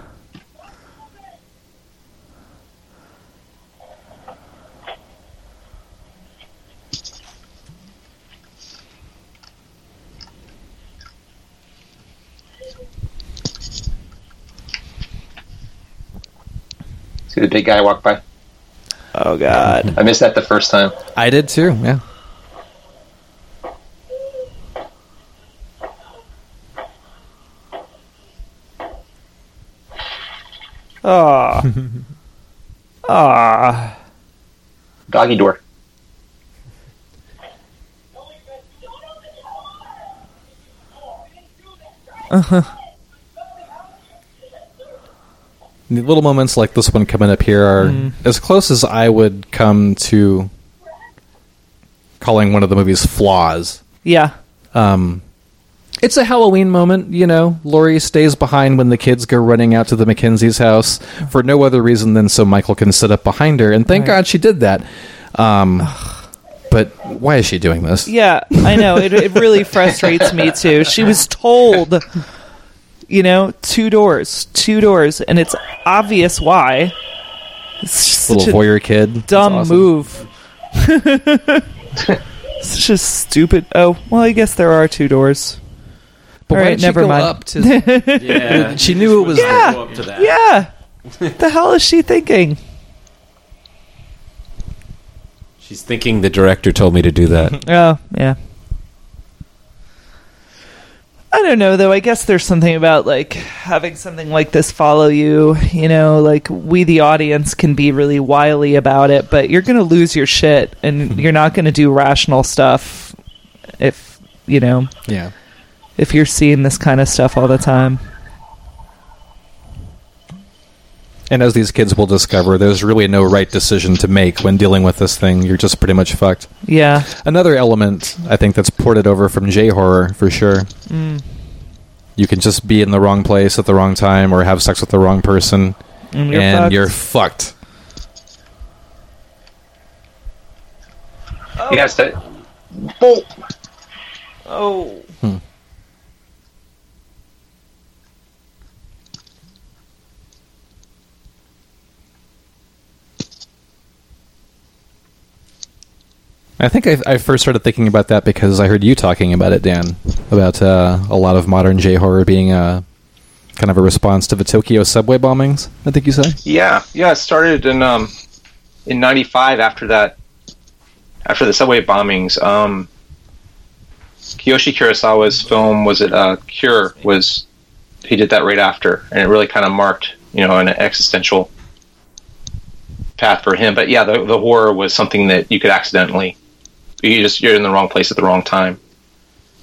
See the big guy walk by. Oh, God. I missed that the first time. I did too. Yeah. Ah. Ah. Doggy door. The little moments like this one coming up here are as close as I would come to calling one of the movie's flaws. Yeah. Um, it's a Halloween moment, you know. Laurie stays behind when the kids go running out to the Mackenzie's house for no other reason than so Michael can sit up behind her, and thank Right. God she did that. Um, but why is she doing this? Yeah, I know. It, it really frustrates me too. She was told, you know, two doors, two doors, and it's obvious why. It's just such Little a voyeur kid. Dumb awesome. move. Such a stupid. Oh, well, I guess there are two doors. But All why right, did she never go mind. up to? Yeah. she knew it was. Yeah. Go up to that. Yeah. the hell is she thinking? She's thinking the director told me to do that. Oh, yeah. I don't know though. I guess there's something about like having something like this follow you, you know, like we the audience can be really wily about it, but you're going to lose your shit and mm-hmm. you're not going to do rational stuff if, you know, Yeah. if you're seeing this kind of stuff all the time. And as these kids will discover, there's really no right decision to make when dealing with this thing. You're just pretty much fucked. Yeah. Another element I think that's ported over from J horror for sure. Mm. You can just be in the wrong place at the wrong time or have sex with the wrong person, And you're and fucked. you're fucked. Yes, that. Bolt. Oh. I think I, I first started thinking about that because I heard you talking about it, Dan, about uh, a lot of modern J horror being a kind of a response to the Tokyo subway bombings. I think you said. Yeah, yeah. It started in um in '95 after that, after the subway bombings. Um, Kiyoshi Kurosawa's film was it uh, Cure was he did that right after, and it really kind of marked you know an existential path for him. But yeah, the the horror was something that you could accidentally you just you're in the wrong place at the wrong time,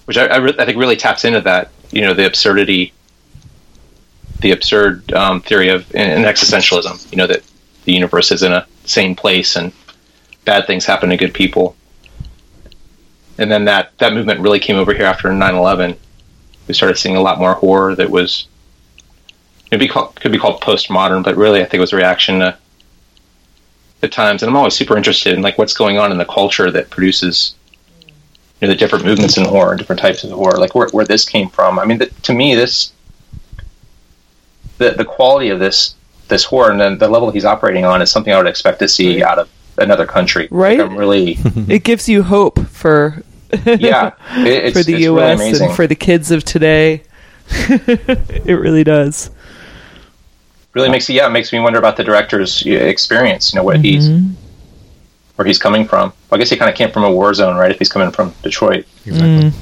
which I I, re- I think really taps into that you know the absurdity the absurd um, theory of in existentialism. You know that the universe is in a sane place and bad things happen to good people. And then that that movement really came over here after 9/11. We started seeing a lot more horror that was maybe called, could be called postmodern, but really I think it was a reaction to the times. And I'm always super interested in like what's going on in the culture that produces you know the different movements in horror, different types of horror, like where where this came from. I mean, the, to me, this the the quality of this this horror and the, the level he's operating on is something I would expect to see out of another country. Like, Right? I'm really It gives you hope for yeah. It, it's, for the US really and for the kids of today. it really does. Really makes yeah it makes me wonder about the director's uh, experience. You know what he's Mm-hmm. where he's coming from. Well, I guess he kind of came from a war zone, right? If he's coming from Detroit. Exactly.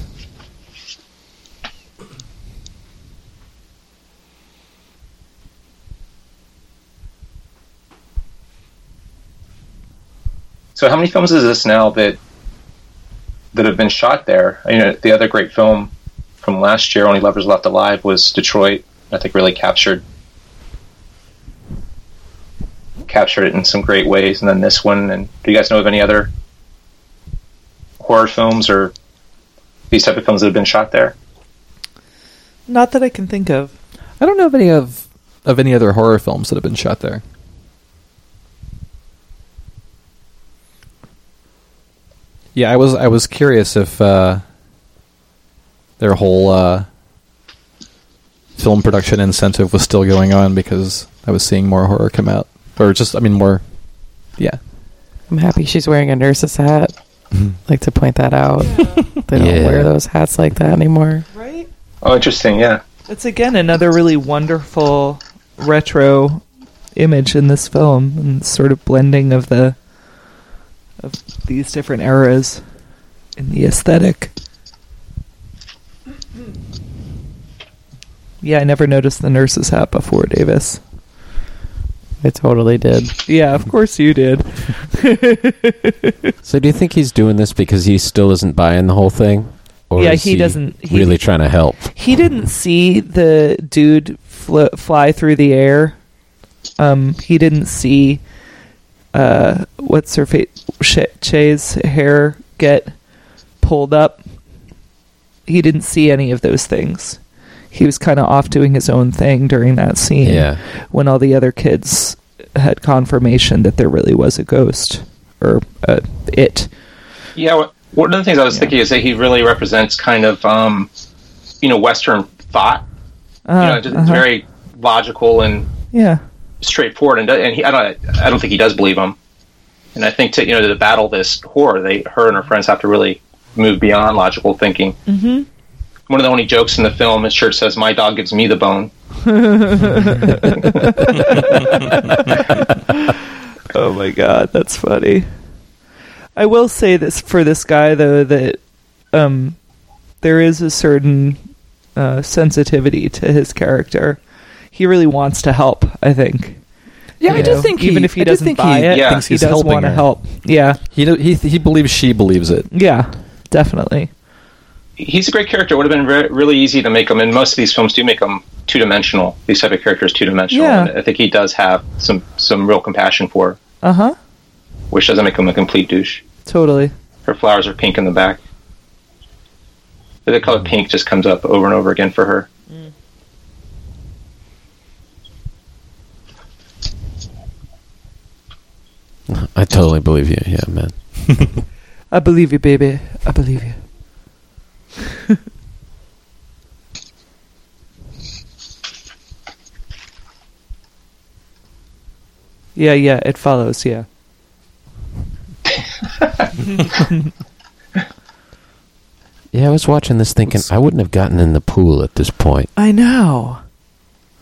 So how many films is this now that that have been shot there? You know, the other great film from last year, Only Lovers Left Alive, was Detroit. I think really captured captured it in some great ways. And then this one. And do you guys know of any other horror films or these type of films that have been shot there? Not that I can think of. I don't know of any of of any other horror films that have been shot there. Yeah, I was I was curious if uh, their whole uh, film production incentive was still going on because I was seeing more horror come out, or just I mean more. Yeah, I'm happy she's wearing a nurse's hat. Mm-hmm. like to point that out. they don't Yeah. wear those hats like that anymore. Right? Oh, interesting. Yeah. It's again another really wonderful retro image in this film and sort of blending of the of these different eras in the aesthetic. Yeah, I never noticed the nurse's hat before, Davis. I totally did. Yeah, of course you did. So do you think he's doing this because he still isn't buying the whole thing? Or Yeah, is he doesn't- he- really trying to help. He didn't see the dude fl- fly through the air. Um, he didn't see uh, what's her face? Sh- Che's hair get pulled up. He didn't see any of those things. He was kind of off doing his own thing during that scene. Yeah. when all the other kids had confirmation that there really was a ghost or uh, it. Yeah. wha- One of the things I was Yeah. thinking is that he really represents kind of, um, you know, Western thought. Uh, you know, just uh-huh. very logical and yeah. straightforward. And, and he, I don't, I don't think he does believe him. And I think to you know to battle this horror, they, her and her friends have to really move beyond logical thinking. Mm-hmm. One of the only jokes in the film, his shirt says, "My dog gives me the bone." Oh my god, that's funny. I will say this for this guy though that um there is a certain uh, sensitivity to his character. He really wants to help, I think. yeah. You know, even if he I do doesn't think buy he, it, Yeah. thinks he does want to help. Yeah, He do- he he believes she believes it. yeah, definitely. He's a great character. It would have been re- really easy to make him, and most of these films do make him two dimensional. These type of characters two dimensional. Yeah. And I think he does have some some real compassion for, Uh huh. which doesn't make him a complete douche. Totally. Her flowers are pink in the back. The color pink just comes up over and over again for her. I totally believe you. Yeah, man. I believe you, baby. I believe you. yeah, yeah, it follows, yeah. Yeah, I was watching this thinking I wouldn't have gotten in the pool at this point. I know.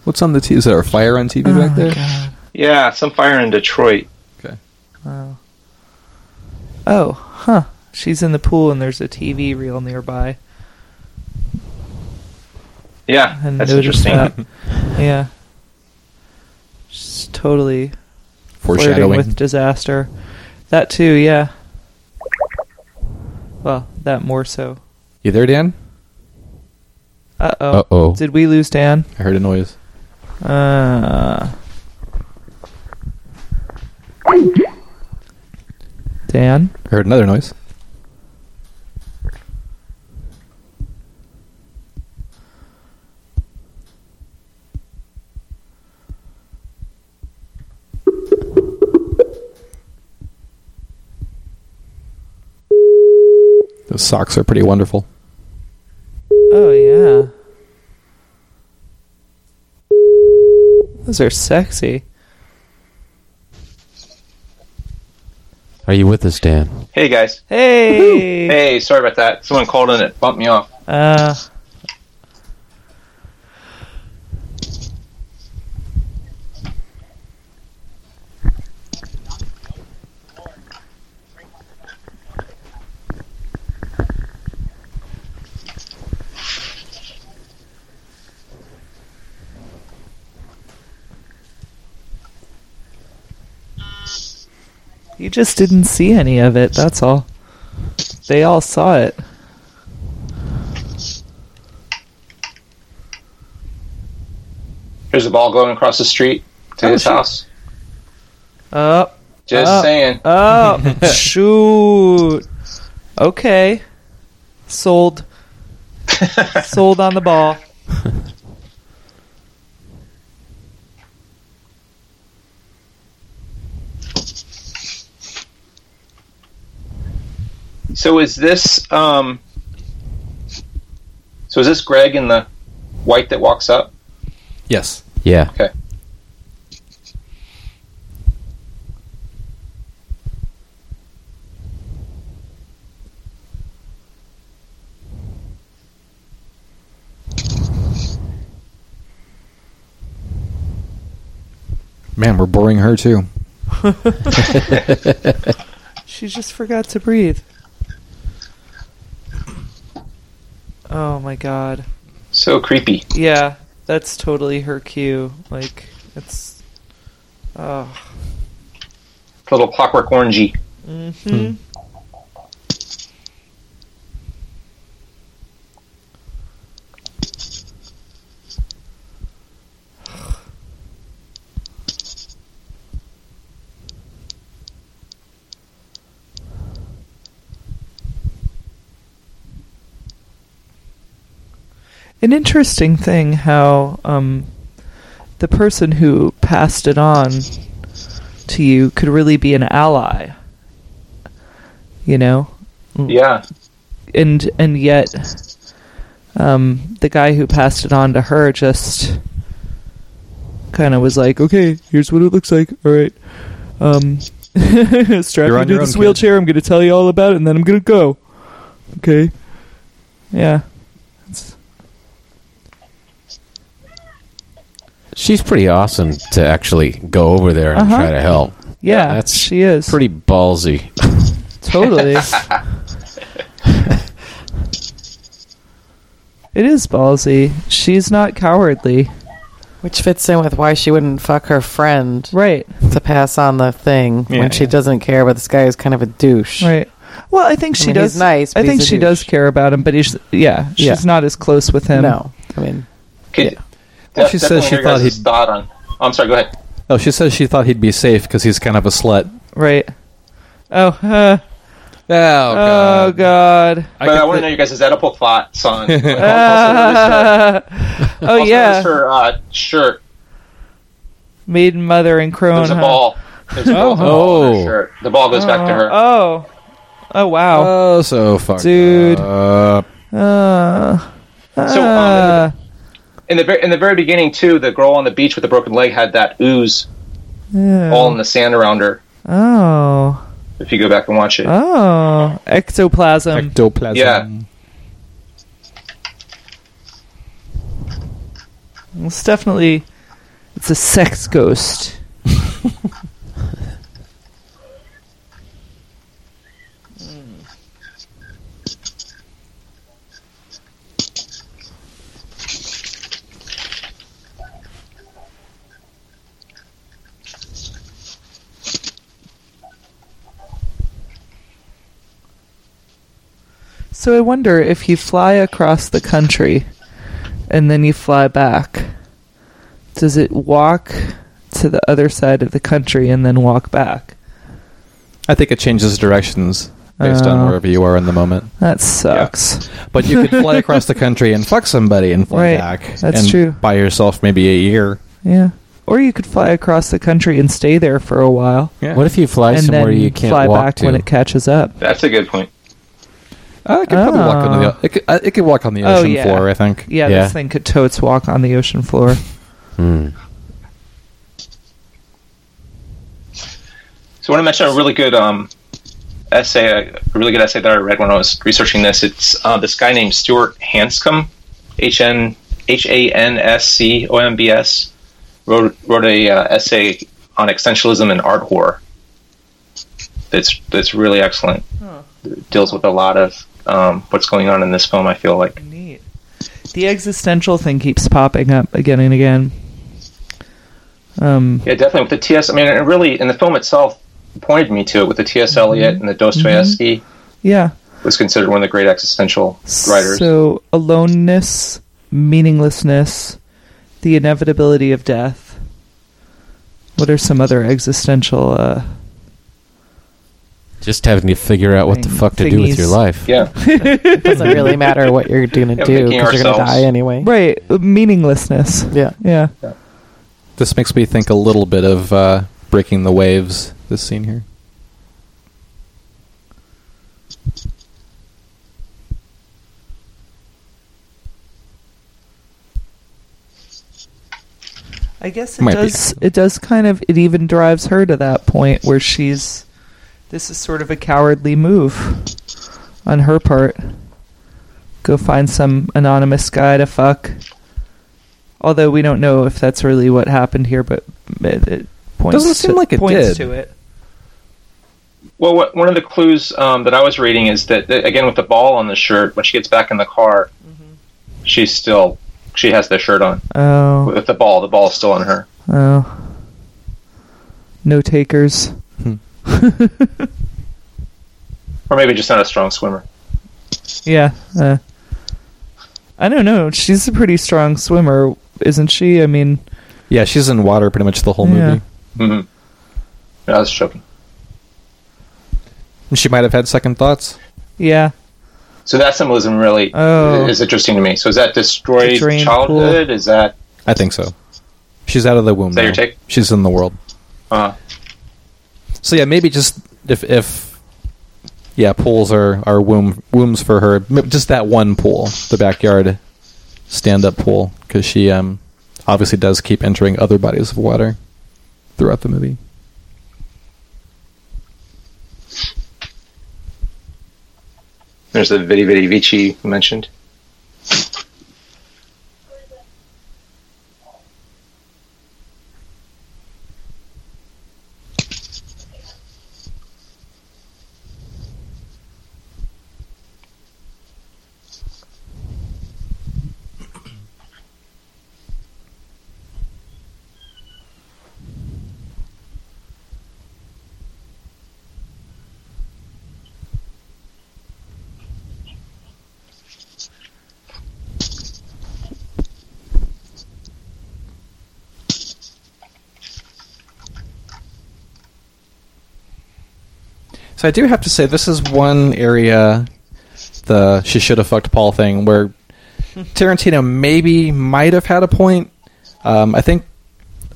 What's on the TV? Is there a fire on TV Oh back there? God. Yeah, some fire in Detroit. Okay. Oh. Oh, huh. She's in the pool and there's a TV reel nearby. Yeah, I that's noticed interesting. that. yeah. She's totally flirting Foreshadowing. with disaster. That too, yeah. Well, that more so. You there, Dan? Uh oh. Uh oh. Did we lose Dan? I heard a noise. Uh. Dan? I heard another noise. Those socks are pretty wonderful. Oh, yeah. Those are sexy. Are you with us, Dan? Hey guys. Hey! Hey, sorry about that. Someone called in it bumped me off. Uh, You just didn't see any of it, that's all. They all saw it. There's a ball going across the street to oh, his shoot. house. Oh. Just oh, saying. Oh, shoot. Okay. Sold. Sold on the ball. So is this um So is this Greg in the white that walks up? Yes. Yeah. Okay. Man, we're boring her too. She just forgot to breathe. Oh my god. So creepy. Yeah, that's totally her cue. Like, it's. Oh. Little clockwork orangey. hmm An interesting thing how um, the person who passed it on to you could really be an ally. You know, Yeah. and and yet, um, the guy who passed it on to her just kind of was like, "Okay, here's what it looks like. All right, um, strap You're me on to this own, kid." wheelchair. I'm going to tell you all about it, and then I'm going to go." Okay, yeah. She's pretty awesome to actually go over there and Uh-huh. try to help. Yeah, that's she is Pretty ballsy. totally. it is ballsy. She's not cowardly, Which fits in with why she wouldn't fuck her friend right? to pass on the thing Yeah, when she yeah. doesn't care, but this guy is kind of a douche. Right. Well, I think I she mean, does. he's nice, I but think he's a she does douche. care about him, but he's yeah, she's Yeah. not as close with him. No. I mean, Could, Yeah. Well, she says definitely she your thought guys' he'd- thought on. Oh, I'm sorry. Go ahead. Oh, she says she thought he'd be safe because he's kind of a slut. Right. Oh. Uh, Oh, oh God. but I get want to the- know your guys' Oedipal thoughts on. also, notice her, oh also yeah. notice her uh, shirt. Maiden, mother, and crone. There's a huh? ball. There's a ball, on her Oh. shirt. The ball goes back to her. Oh. Oh wow. Oh, so fucked Dude. up. Uh, So, um, uh, in the ver- in the very beginning too, the girl on the beach with the broken leg had that ooze yeah. all in the sand around her. Oh. If you go back and watch it, Oh. Ectoplasm. Ectoplasm. Yeah. It's definitely. It's a sex ghost. So I wonder if you fly across the country and then you fly back, does it walk to the other side of the country and then walk back? I think it changes directions based Oh. on wherever you are in the moment. That sucks. But you could fly across the country and fuck somebody and fly Right. back. That's and true. By yourself maybe a year. Yeah. Or you could fly across the country and stay there for a while Yeah. What if you fly and somewhere then you can't fly walk back to? when it catches up. that's a good point. Uh, it could probably walk on the. Oh. It could, uh, it could walk on the Oh, ocean yeah. floor. I think. Yeah, Yeah. this thing could totes walk on the ocean floor. Hmm. So I want to mention a really good um, essay, a really good essay that I read when I was researching this. It's uh, this guy named Stuart Hanscomb, H N H A N S C O M B S, wrote wrote a uh, essay on existentialism and art horror. That's that's really excellent. It deals with a lot of um, what's going on in this film. I feel like. Neat. The existential thing keeps popping up again and again. Um, Yeah, definitely with the T.S. I mean, it really in the film itself pointed me to it with the T.S. Eliot and the Dostoevsky yeah. was considered one of the great existential writers. So aloneness, meaninglessness, the inevitability of death. What are some other existential? Uh, Just having to figure out what the fuck to do with your life. Yeah. It doesn't really matter what you're going to Yeah, do making because you're going to ourselves- die anyway. right, uh, meaninglessness. Yeah. Yeah. This makes me think a little bit of uh, Breaking the Waves, this scene here. I guess it Might be. does. It does kind of. It even drives her to that point where she's. This is sort of a cowardly move on her part. Go find some anonymous guy to fuck. Although we don't know if that's really what happened here, but it, it points. Doesn't seem to, like it points did. to it. Well, what, one of the clues um, that I was reading is that, that again with the ball on the shirt, when she gets back in the car, she's still she has the shirt on Oh, with the ball. The ball is still on her. oh. No takers. Or maybe just not a strong swimmer. Yeah. Uh, I don't know. She's a pretty strong swimmer, isn't she? I mean, Yeah, she's in water pretty much the whole Yeah. movie. hmm I was joking. And She might have had second thoughts. yeah. So that symbolism really Oh. is interesting to me. So is that destroyed The drained childhood? Is that I think so. She's out of the womb. Is that your take? She's in the world. uh, So yeah, maybe just if if yeah, pools are are womb wombs for her. Just that one pool, the backyard stand up pool, because she um obviously does keep entering other bodies of water throughout the movie. there's the Vidi Vidi Vici mentioned. So I do have to say this is one area the she should have fucked Paul thing where Tarantino maybe might have had a point. Um, I think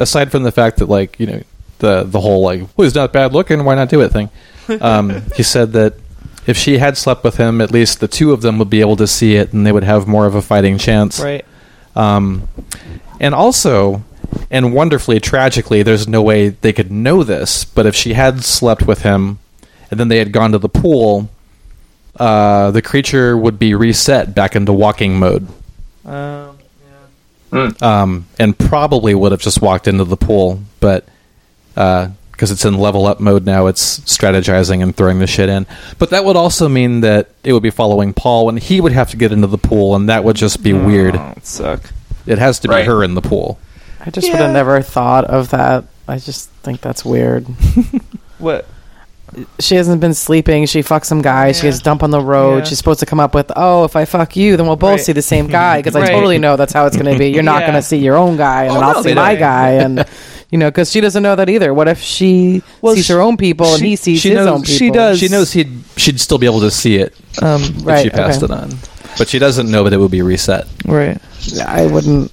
aside from the fact that like you know the the whole like well he's not bad looking why not do it thing. Um, he said that if she had slept with him, at least the two of them would be able to see it and they would have more of a fighting chance. Right. Um, and also, and wonderfully, tragically, there's no way they could know this, but if she had slept with him and then they had gone to the pool, uh, the creature would be reset back into walking mode. Um, Um, and probably would have just walked into the pool, but because it's in level up mode now, it's strategizing and throwing the shit in. But that would also mean that it would be following Paul, and he would have to get into the pool, and that would just be weird. Oh, it suck. It has to be her in the pool. I just Yeah. would have never thought of that. I just think that's weird. What? She hasn't been sleeping. She fucks some guy. She gets dumped on the road. Yeah. She's supposed to come up with, oh, if I fuck you, then we'll both Right. see the same guy. Because Right. I totally know that's how it's going to be. You're not Yeah. going to see your own guy, and Oh, then I'll no, see my don't. guy. And, you know, because she doesn't know that either. What if she Well, sees she- her own people and she- he sees she his knows- own people? she does. She knows he'd she'd still be able to see it Um, Right. if she passed okay. it on, but she doesn't know that it would be reset. right. I wouldn't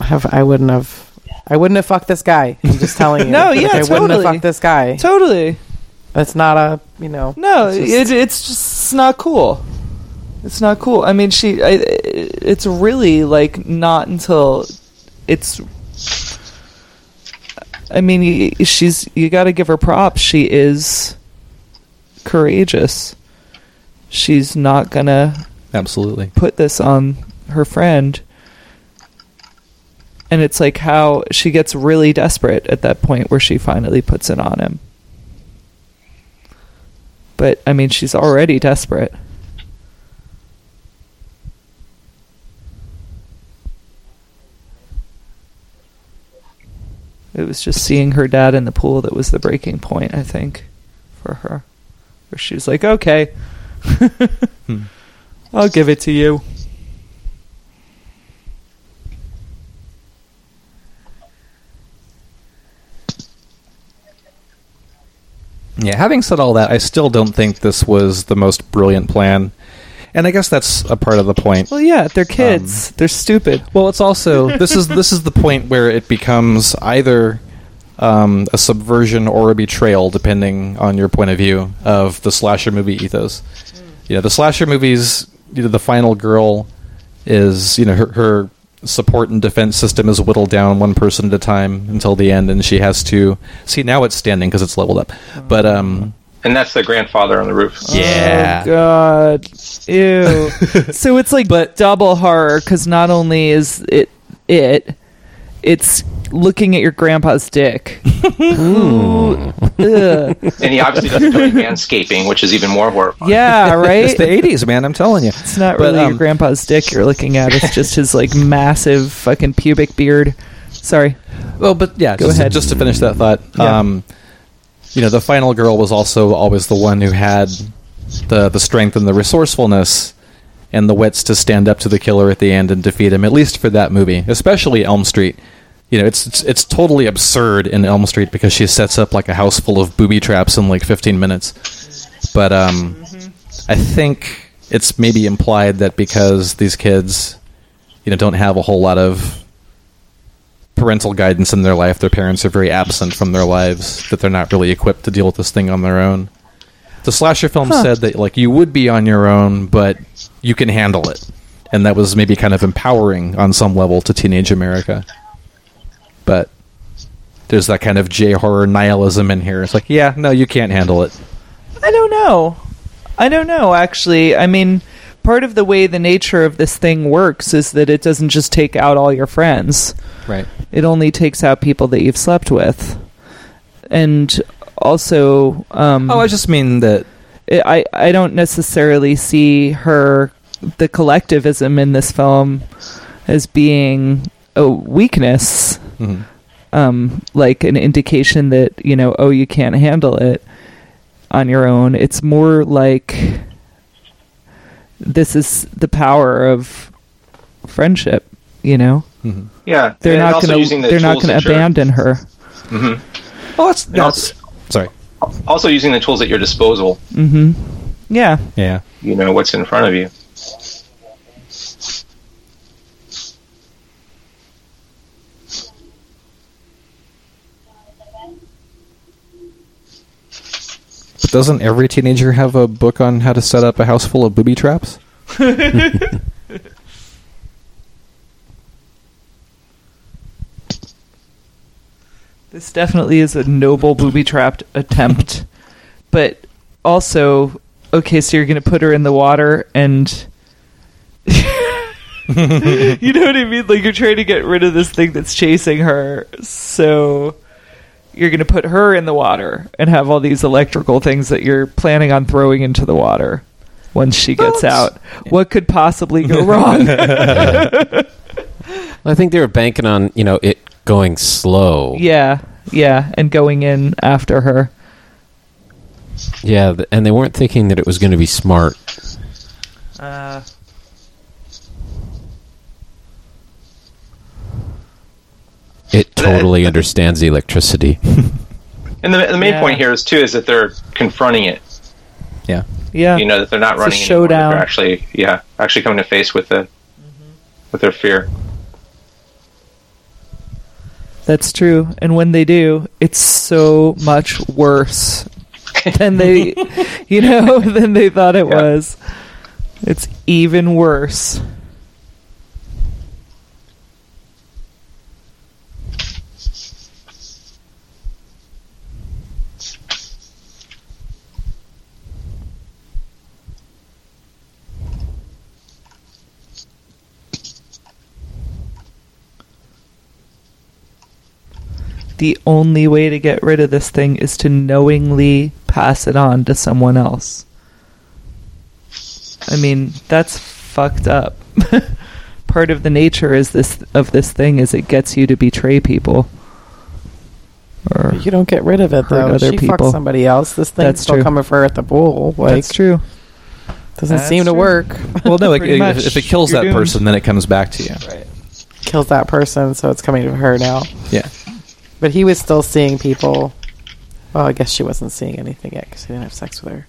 have. I wouldn't have. I wouldn't have fucked this guy. I'm just telling you. No, Like, yeah, I wouldn't have totally. fucked this guy. Totally. That's not a. You know. No, it's it, just- it's just not cool. It's not cool. I mean, she. I, it's really like not until it's. I mean, she's. You got to give her props. She is courageous. She's not gonna Absolutely. put this on her friend. And it's like how she gets really desperate at that point where she finally puts it on him. But I mean, she's already desperate. It was just seeing her dad in the pool that was the breaking point, I think, for her. Where she was like, okay, hmm. I'll give it to you. Yeah, having said all that, I still don't think this was the most brilliant plan. And I guess that's a part of the point. Well, yeah, they're kids. they're stupid. Well, it's also this is this is the point where it becomes either um, a subversion or a betrayal, depending on your point of view of the slasher movie ethos. You know, the slasher movies. You know, the final girl is you know her, her support and defense system is whittled down one person at a time until the end, and she has to see now it's standing because it's leveled up. But um, And that's the grandfather on the roof. yeah, Oh God. Ew. so it's like but double horror because not only is it it, it's looking at your grandpa's dick. Ooh. Ugh. And he obviously doesn't do any manscaping, which is even more horrifying. Yeah, right. it's the '80s, man. I'm telling you. It's not But, really your um, grandpa's dick you're looking at. It's just his like massive fucking pubic beard. Sorry. Well, but yeah, Go just, ahead. just to finish that thought, Yeah. um, you know, the final girl was also always the one who had the the strength and the resourcefulness and the wits to stand up to the killer at the end and defeat him. At least for that movie, especially Elm Street. You know, it's it's, it's totally absurd in Elm Street because she sets up like a house full of booby traps in like 15 minutes. But um, I think it's maybe implied that because these kids, you know, don't have a whole lot of parental guidance in their life. Their parents are very absent from their lives. That they're not really equipped to deal with this thing on their own. The slasher film Huh. said that like you would be on your own, but you can handle it, and that was maybe kind of empowering on some level to teenage America. But there's that kind of J horror nihilism in here. It's like, yeah, no, you can't handle it. I don't know. I don't know, actually. I mean, part of the way the nature of this thing works is that it doesn't just take out all your friends. Right. It only takes out people that you've slept with. And also, um, Oh, I just mean that. it, I I don't necessarily see her the collectivism in this film as being a weakness, mhm. um, like an indication that you know, oh, you can't handle it on your own. It's more like this is the power of friendship. You know, Mhm. Yeah, they're and not going using to the they're not going to your- abandon her. Mm-hmm. Well, that's, And that's sorry. Also using the tools at your disposal. hmm Yeah. Yeah. You know what's in front of you. But doesn't every teenager have a book on how to set up a house full of booby traps? This definitely is a noble booby trapped attempt. But also, okay, so you're going to put her in the water and. you know what I mean? Like, you're trying to get rid of this thing that's chasing her. So you're going to put her in the water and have all these electrical things that you're planning on throwing into the water once she gets Well, out. What could possibly go wrong? I think they were banking on you know it going slow. yeah, yeah, and going in after her. Yeah, and they weren't thinking that it was going to be smart. Uh, It uh, totally understands electricity. And the, the main Yeah. point here is too is that they're confronting it. Yeah. yeah. You know that they're not It's a running anymore, that showdown. They're actually, yeah, actually coming to face with the mm-hmm. with their fear. That's true. And when they do, it's so much worse than they, you know, than they thought it Yeah. was. It's even worse. The only way to get rid of this thing is to knowingly pass it on to someone else. I mean, that's fucked up. Part of the nature is this of this thing is it gets you to betray people. Or You don't get rid of it Hurt though. other she people. fucks somebody else. This thing's That's still true. coming for her at the pool. Like that's true. doesn't That's seem to work. Well, no, like, Pretty if, if it kills You're that doomed. person, then it comes back to you. Kills that person, so it's coming to her now. Yeah. But he was still seeing people Well, I guess she wasn't seeing anything yet because he didn't have sex with her.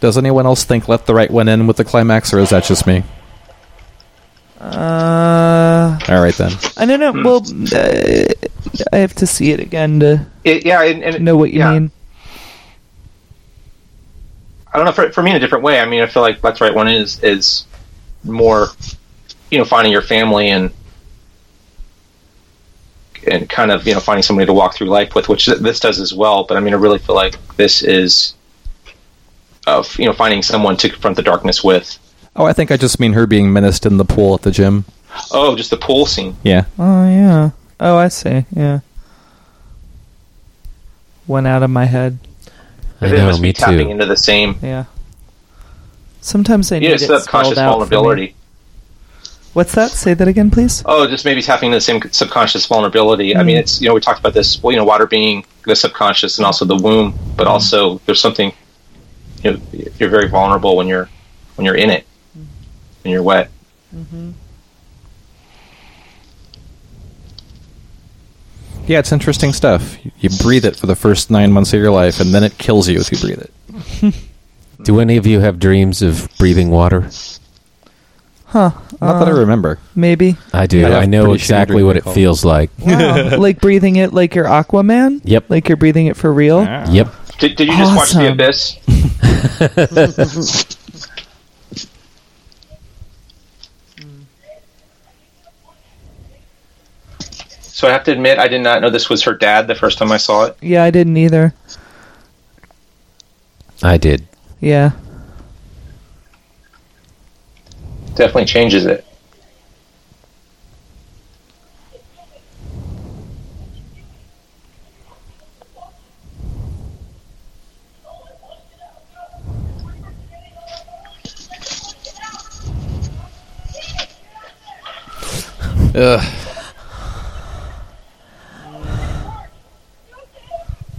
Does anyone else think "Let the Right One In" with the climax, or is that just me? All right then. I don't know. Well, uh, I have to see it again to It, yeah, and, and know what you yeah. mean. I don't know for, for me in a different way. I mean, I feel like that's right one is is more, you know, finding your family and and kind of you know finding somebody to walk through life with, which this does as well. But I mean, I really feel like this is of you know finding someone to confront the darkness with. Oh, I think I just mean her being menaced in the pool at the gym. Oh, just the pool scene. Yeah. Oh yeah. Oh, I see. Yeah. Went out of my head. I It know, must me be tapping into the same Yeah. Sometimes I you need know, it subconscious spelled out for me. vulnerability. What's that? Say that again, please. Oh, just maybe tapping into the same subconscious vulnerability. I mean, Mm. it's you know we talked about this. Well, you know, water being the subconscious and also the womb, but Mm. also there's something. You know, you're very vulnerable when you're when you're in it, when you're wet. Yeah, it's interesting stuff. You breathe it for the first nine months of your life, and then it kills you if you breathe it. Do any of you have dreams of breathing water? Huh? Not that I uh, remember. Maybe. I do. I I know exactly what it recall. feels like. Wow. like breathing it like you're Aquaman. Yep. Like you're breathing it for real. Yep. Did, did you just watch The Abyss? so I have to admit, I did not know this was her dad the first time I saw it. Yeah, I didn't either. I did. Yeah. Definitely changes it. Ugh.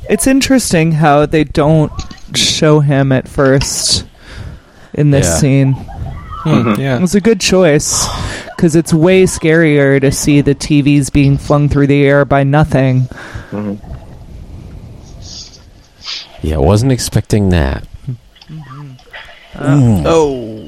It's interesting how they don't show him at first in this Yeah. scene. Hmm, mm-hmm. Yeah. was a good choice because it's way scarier to see the TVs being flung through the air by nothing. Mm-hmm. Yeah, I wasn't expecting that. Mm-hmm. Mm. Oh.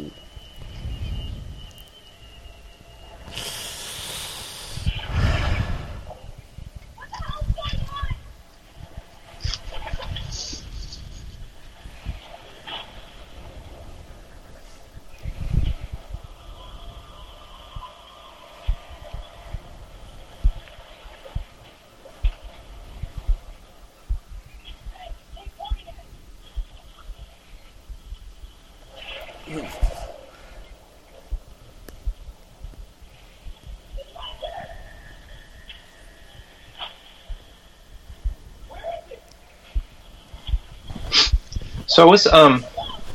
So I was um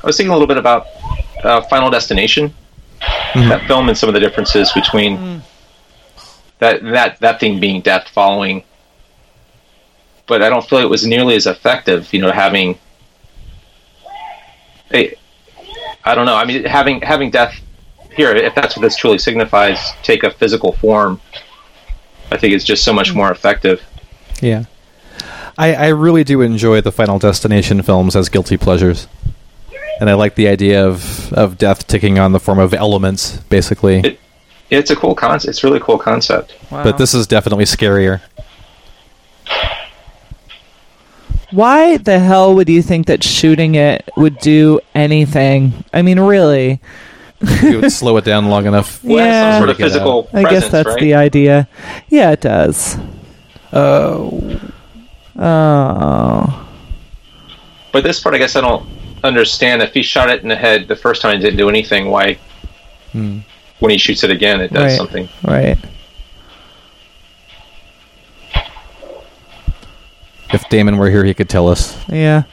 I was thinking a little bit about uh, Final Destination, that film, and some of the differences between that that that thing being death following. But I don't feel it was nearly as effective. You know, having a, I don't know. I mean, having having death here, if that's what this truly signifies, take a physical form. I think it's just so much more effective. Yeah. I, I really do enjoy the Final Destination films as guilty pleasures. And I like the idea of, of death taking on the form of elements, basically. It- It's a cool concept. It's a really cool concept. But this is definitely scarier. Why the hell would you think that shooting it would do anything? I mean, really? You would slow it down long enough. Well, Yeah. some sort of To get out. physical I guess that's right? the idea. Yeah, it does. Oh. Oh. But this part, I guess I don't understand. If he shot it in the head the first time, it didn't do anything. Why, Hmm. when he shoots it again, it does Right. something? Right. If Damon were here, he could tell us. Yeah.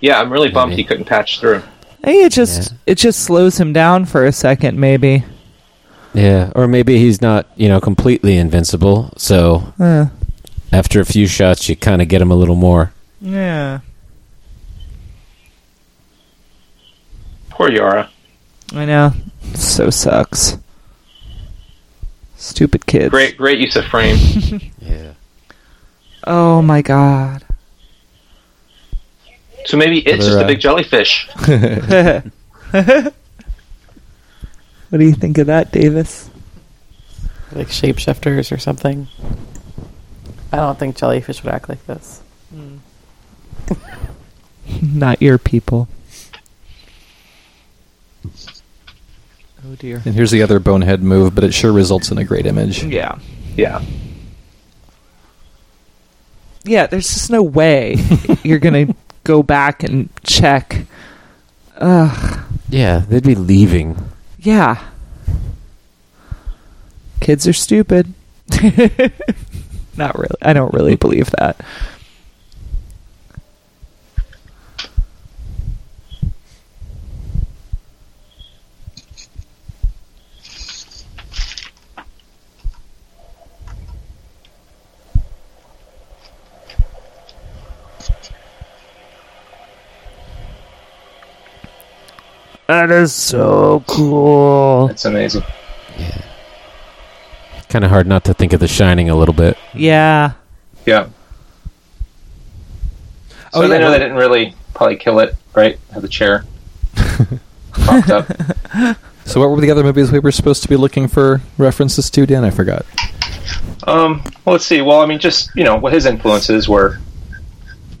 Yeah, I'm really bummed Maybe. he couldn't patch through. I think it just it just slows him down for a second, maybe. Yeah, or maybe he's not, you know, completely invincible. So Uh, after a few shots, you kind of get them a little more. Yeah. Poor Yara. I know. So sucks. Stupid kids. Great, great use of frame. Yeah. Oh my god. so maybe it's Other, just a uh, big jellyfish. what do you think of that, Davis? like shapeshifters or something. I don't think jellyfish would act like this. Hmm. Not your people. Oh dear. And here's the other bonehead move, but it sure results in a great image. Yeah. Yeah. Yeah, there's just no way you're gonna go back and check. Ugh. Yeah, they'd be leaving. Yeah. Kids are stupid. Not really. I don't really believe that. That is so cool. It's amazing. Kind of hard not to think of The Shining a little bit. Yeah. Yeah. So Oh, they know well- they didn't really probably kill it, right? Have the chair propped up. So, what were the other movies we were supposed to be looking for references to, Dan? I forgot. Um, well, let's see. Well, I mean, just you know, what his influences were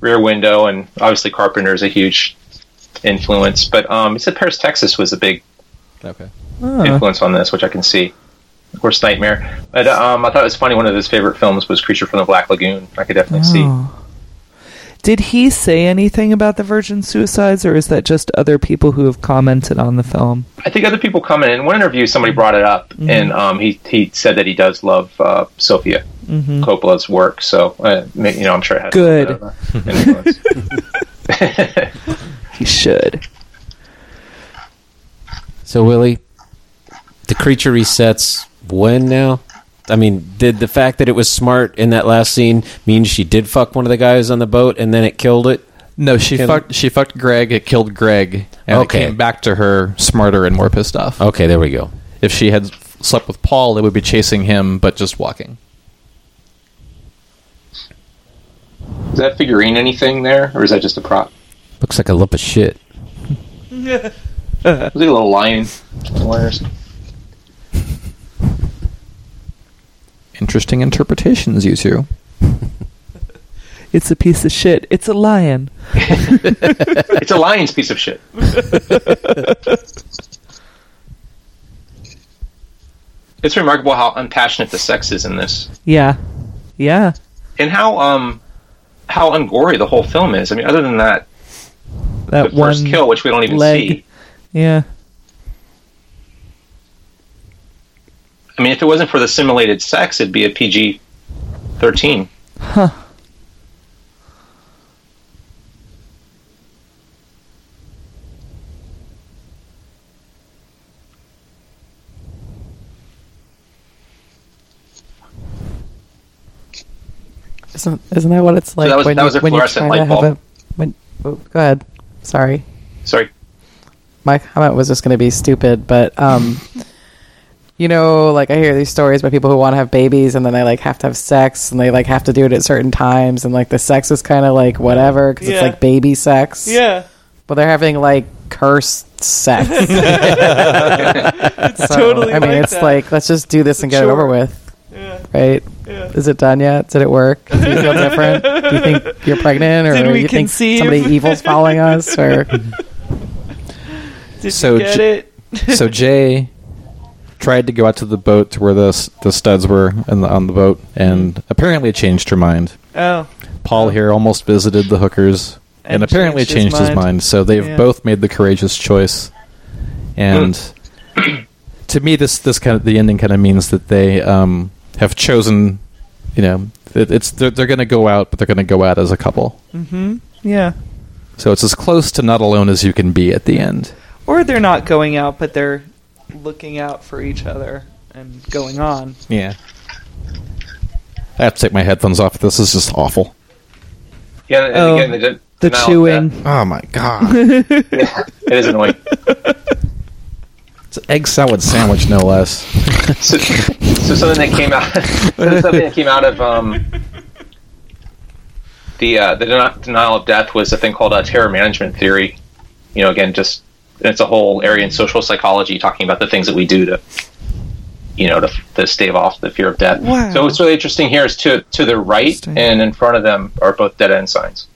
Rear Window, and obviously Carpenter is a huge influence. But um, he said Paris, Texas was a big Okay. Huh. influence on this, which I can see. Of course, Nightmare. But um, I thought it was funny. One of his favorite films was Creature from the Black Lagoon. I could definitely see. Oh. Did he say anything about the virgin suicides, or is that just other people who have commented on the film? I think other people commented. In one interview, somebody brought it up, and um, he he said that he does love uh, Sofia Mm-hmm. Coppola's work. So uh, you know, I'm sure it has Good. A little bit of, influence. He should. So, Willie, the creature resets when now? I mean, did the fact that it was smart in that last scene mean she did fuck one of the guys on the boat and then it killed it? No, she Can- fucked. She fucked Greg. It killed Greg, and Okay. it came back to her smarter and more pissed off. Okay, there we go. If she had slept with Paul, it would be chasing him, but just walking. Is that figurine anything there, or is that just a prop? Looks like a lump of shit. Was it a little lion? Wires. Interesting interpretations, you two. It's a piece of shit. It's a lion. It's a lion's piece of shit. it's remarkable how unpassionate the sex is in this, Yeah. Yeah. and how um how ungory the whole film is. I mean, other than that, That the first kill, which we don't even leg. see. Yeah. I mean, if it wasn't for the simulated sex, it'd be a PG thirteen. Huh. Isn't isn't that what it's like that was- when, that you, was a when you're trying to have a when? Oh, go ahead. Sorry, Sorry. my comment was just going to be stupid, but um, you know, like I hear these stories about people who want to have babies and then they like have to have sex and they like have to do it at certain times and like the sex is kind of like whatever because Yeah. it's like baby sex. Yeah. but they're having like cursed sex. It's So, totally I mean, like it's that. like let's just do this and get it over with, Yeah. right? Yeah. Is it done yet? Did it work? Do you feel different? Do you think you're pregnant, or Did we you think conceive? somebody evil's following us? Or Did So you get J- it? so Jay tried to go out to the boat to where the the studs were the, on the boat, and apparently changed her mind. Oh. Paul here almost visited the hookers and, And apparently changed changed, his his, mind. mind. So they've Yeah. both made the courageous choice. And to me, this this kind of the ending kind of means that they um, have chosen. You know, it, it's they're, they're going to go out, but they're going to go out as a couple. Mm-hmm. Yeah. So it's as close to not alone as you can be at the end. Or they're not going out, but they're looking out for each other and going on. Yeah. I have to take my headphones off. This is just awful. Yeah, and Oh, again, they did The chewing. Oh my god! Yeah, it is annoying. it's an egg salad sandwich, no less. so, so something that came out, something that came out of um, the uh, the deni- denial of death was a thing called uh, terror management theory. You know, again, just it's a whole area in social psychology talking about the things that we do to, you know, to, to stave off the fear of death. Wow. So what's really interesting here is to to the right and in front of them are both dead end signs.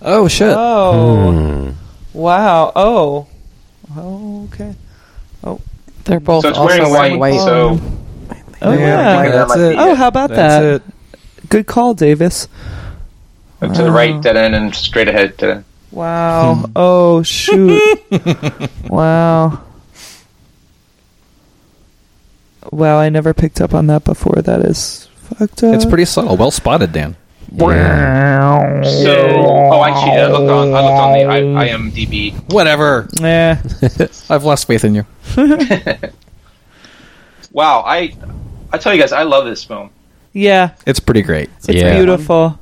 Oh shit! Oh. Wow. Oh. Oh, okay. Oh, they're both So it's also wearing wearing white. white. So Oh, oh Yeah, yeah. like that Oh, how about That's that? it. Good call, Davis. to the right, dead end, and straight ahead. Dead end. Wow. oh, shoot. wow. Wow, I never picked up on that before. That is fucked up. It's pretty subtle. Well spotted, Dan. Wow. So, oh, I cheated. I looked on, I looked on the I, IMDb. Whatever. Yeah. I've lost faith in you. Wow, I, I tell you guys, I love this film. Yeah. It's pretty great. It's Yeah. beautiful.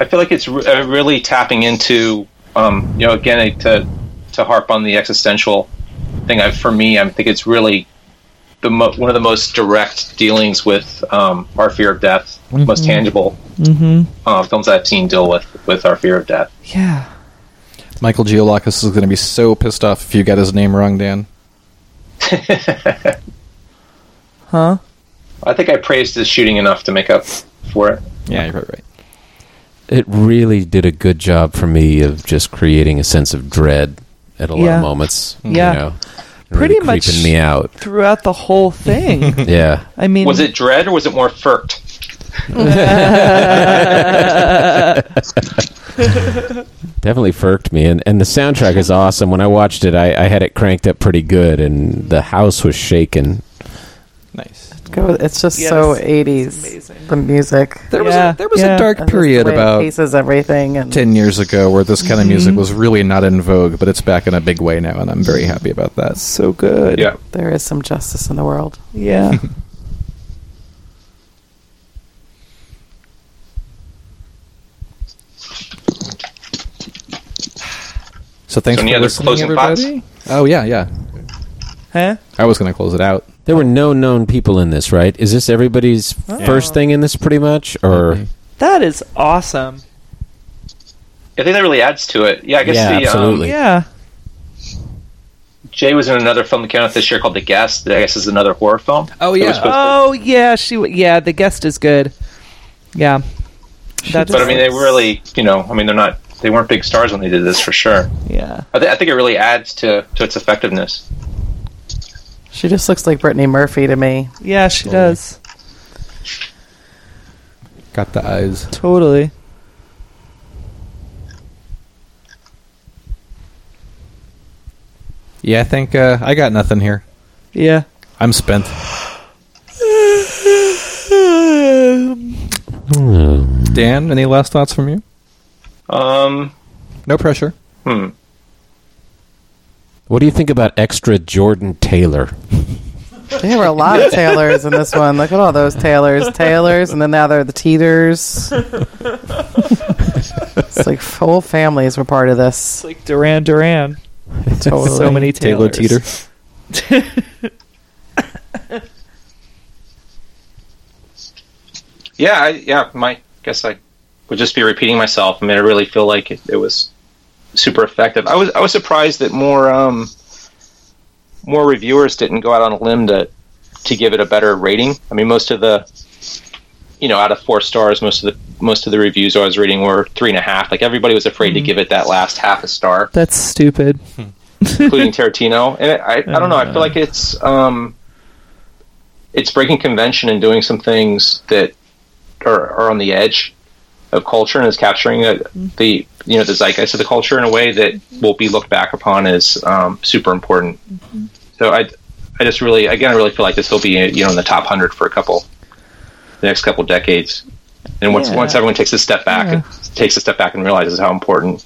I feel like it's re- uh, really tapping into, um, you know, again to to harp on the existential thing. I, for me, I think it's really the mo- one of the most direct dealings with um, our fear of death, most tangible Mm-hmm. uh, films I've seen deal with with our fear of death. Yeah. Michael Gioulakis is going to be so pissed off if you get his name wrong, Dan. Huh? I think I praised his shooting enough to make up for it. Yeah, you're probably right. It really did a good job for me of just creating a sense of dread at a lot Yeah. of moments. Yeah. You know, Pretty really much- creeping me out. Throughout the whole thing. Yeah. I mean, Was it dread or was it more Furcht? Definitely firked me, and and the soundtrack is awesome. When I watched it, I, I had it cranked up pretty good, and the house was shaking. Nice. Go, it's just Yes. so 80s. The music. There Yeah, was a, there was yeah. a dark and period the way it about paces everything. And 10 years ago where this kind of music Mhm. was really not in vogue, but it's back in a big way now, and I'm very happy about that. so good. Yeah. there is some justice in the world. Yeah. So thanks So any for other listening, closing thoughts? everybody. Oh, yeah, yeah. huh? I was going to close it out. There were no known people in this, right? Is this everybody's first thing in this, pretty much, or That is awesome. I think that really adds to it. Yeah, I guess Yeah, the absolutely. Um, Yeah. Jay was in another film that came out this year called The Guest. That I guess is another horror film. Oh, yeah. was supposed to- Oh yeah, she. w- Yeah, the guest is good. Yeah. That's but I mean, they really, you know, I mean, they're not, they weren't big stars when they did this for sure. Yeah. I, th- I think it really adds to to its effectiveness. She just looks like Brittany Murphy to me. Yeah, she does. Got the eyes. Totally. Yeah, I think uh, I got nothing here. Yeah. I'm spent. Dan, any last thoughts from you? Um, No pressure. hmm. What do you think about extra Jordan Taylor? There were a lot of Taylors in this one. Look at all those Taylors. Taylors, and then now they're the Teeters. it's like whole families were part of this. It's like Duran Duran. Totally. So many Taylor Taylors. Teeter. Yeah, I, yeah. My guess I would just be repeating myself. I mean, I really feel like it, it was super effective. I was I was surprised that more um more reviewers didn't go out on a limb to to give it a better rating. I mean, most of the you know out of four stars, most of the most of the reviews I was reading were three and a half. Like everybody was afraid to give it that last half a star. That's stupid. including Tarantino. And I, I don't know. I feel like it's um, it's breaking convention and doing some things that are, are on the edge of culture and is capturing the, the you know the zeitgeist of the culture in a way that will be looked back upon as um, super important. So I I just really again I really feel like this will be you know in the top hundred for a couple the next couple decades. And once Yeah. once everyone takes a step back, Yeah. takes a step back and realizes how important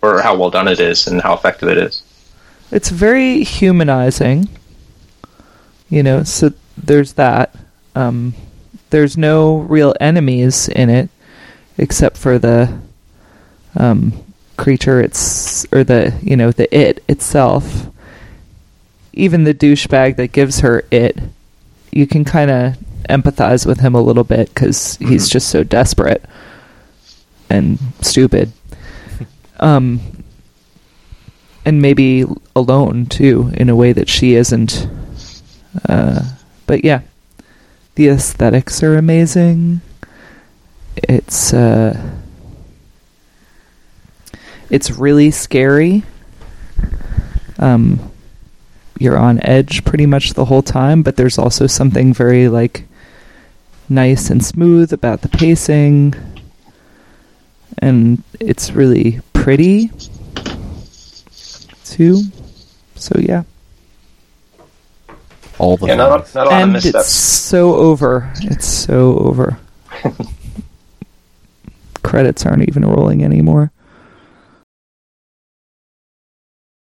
or how well done it is and how effective it is. It's very humanizing. You know, so there's that. Um, there's no real enemies in it except for the um, creature it's or the you know the it itself even the douchebag that gives her it you can kind of empathize with him a little bit because he's just so desperate and stupid. Um and maybe alone too in a way that she isn't uh but yeah. The aesthetics are amazing it's uh it's really scary. Um you're on edge pretty much the whole time but there's also something very like nice and smooth about the pacing. And it's really pretty too. So yeah. All the Yeah, not, a- not a lot of and it's so over. It's so over. Credits aren't even rolling anymore.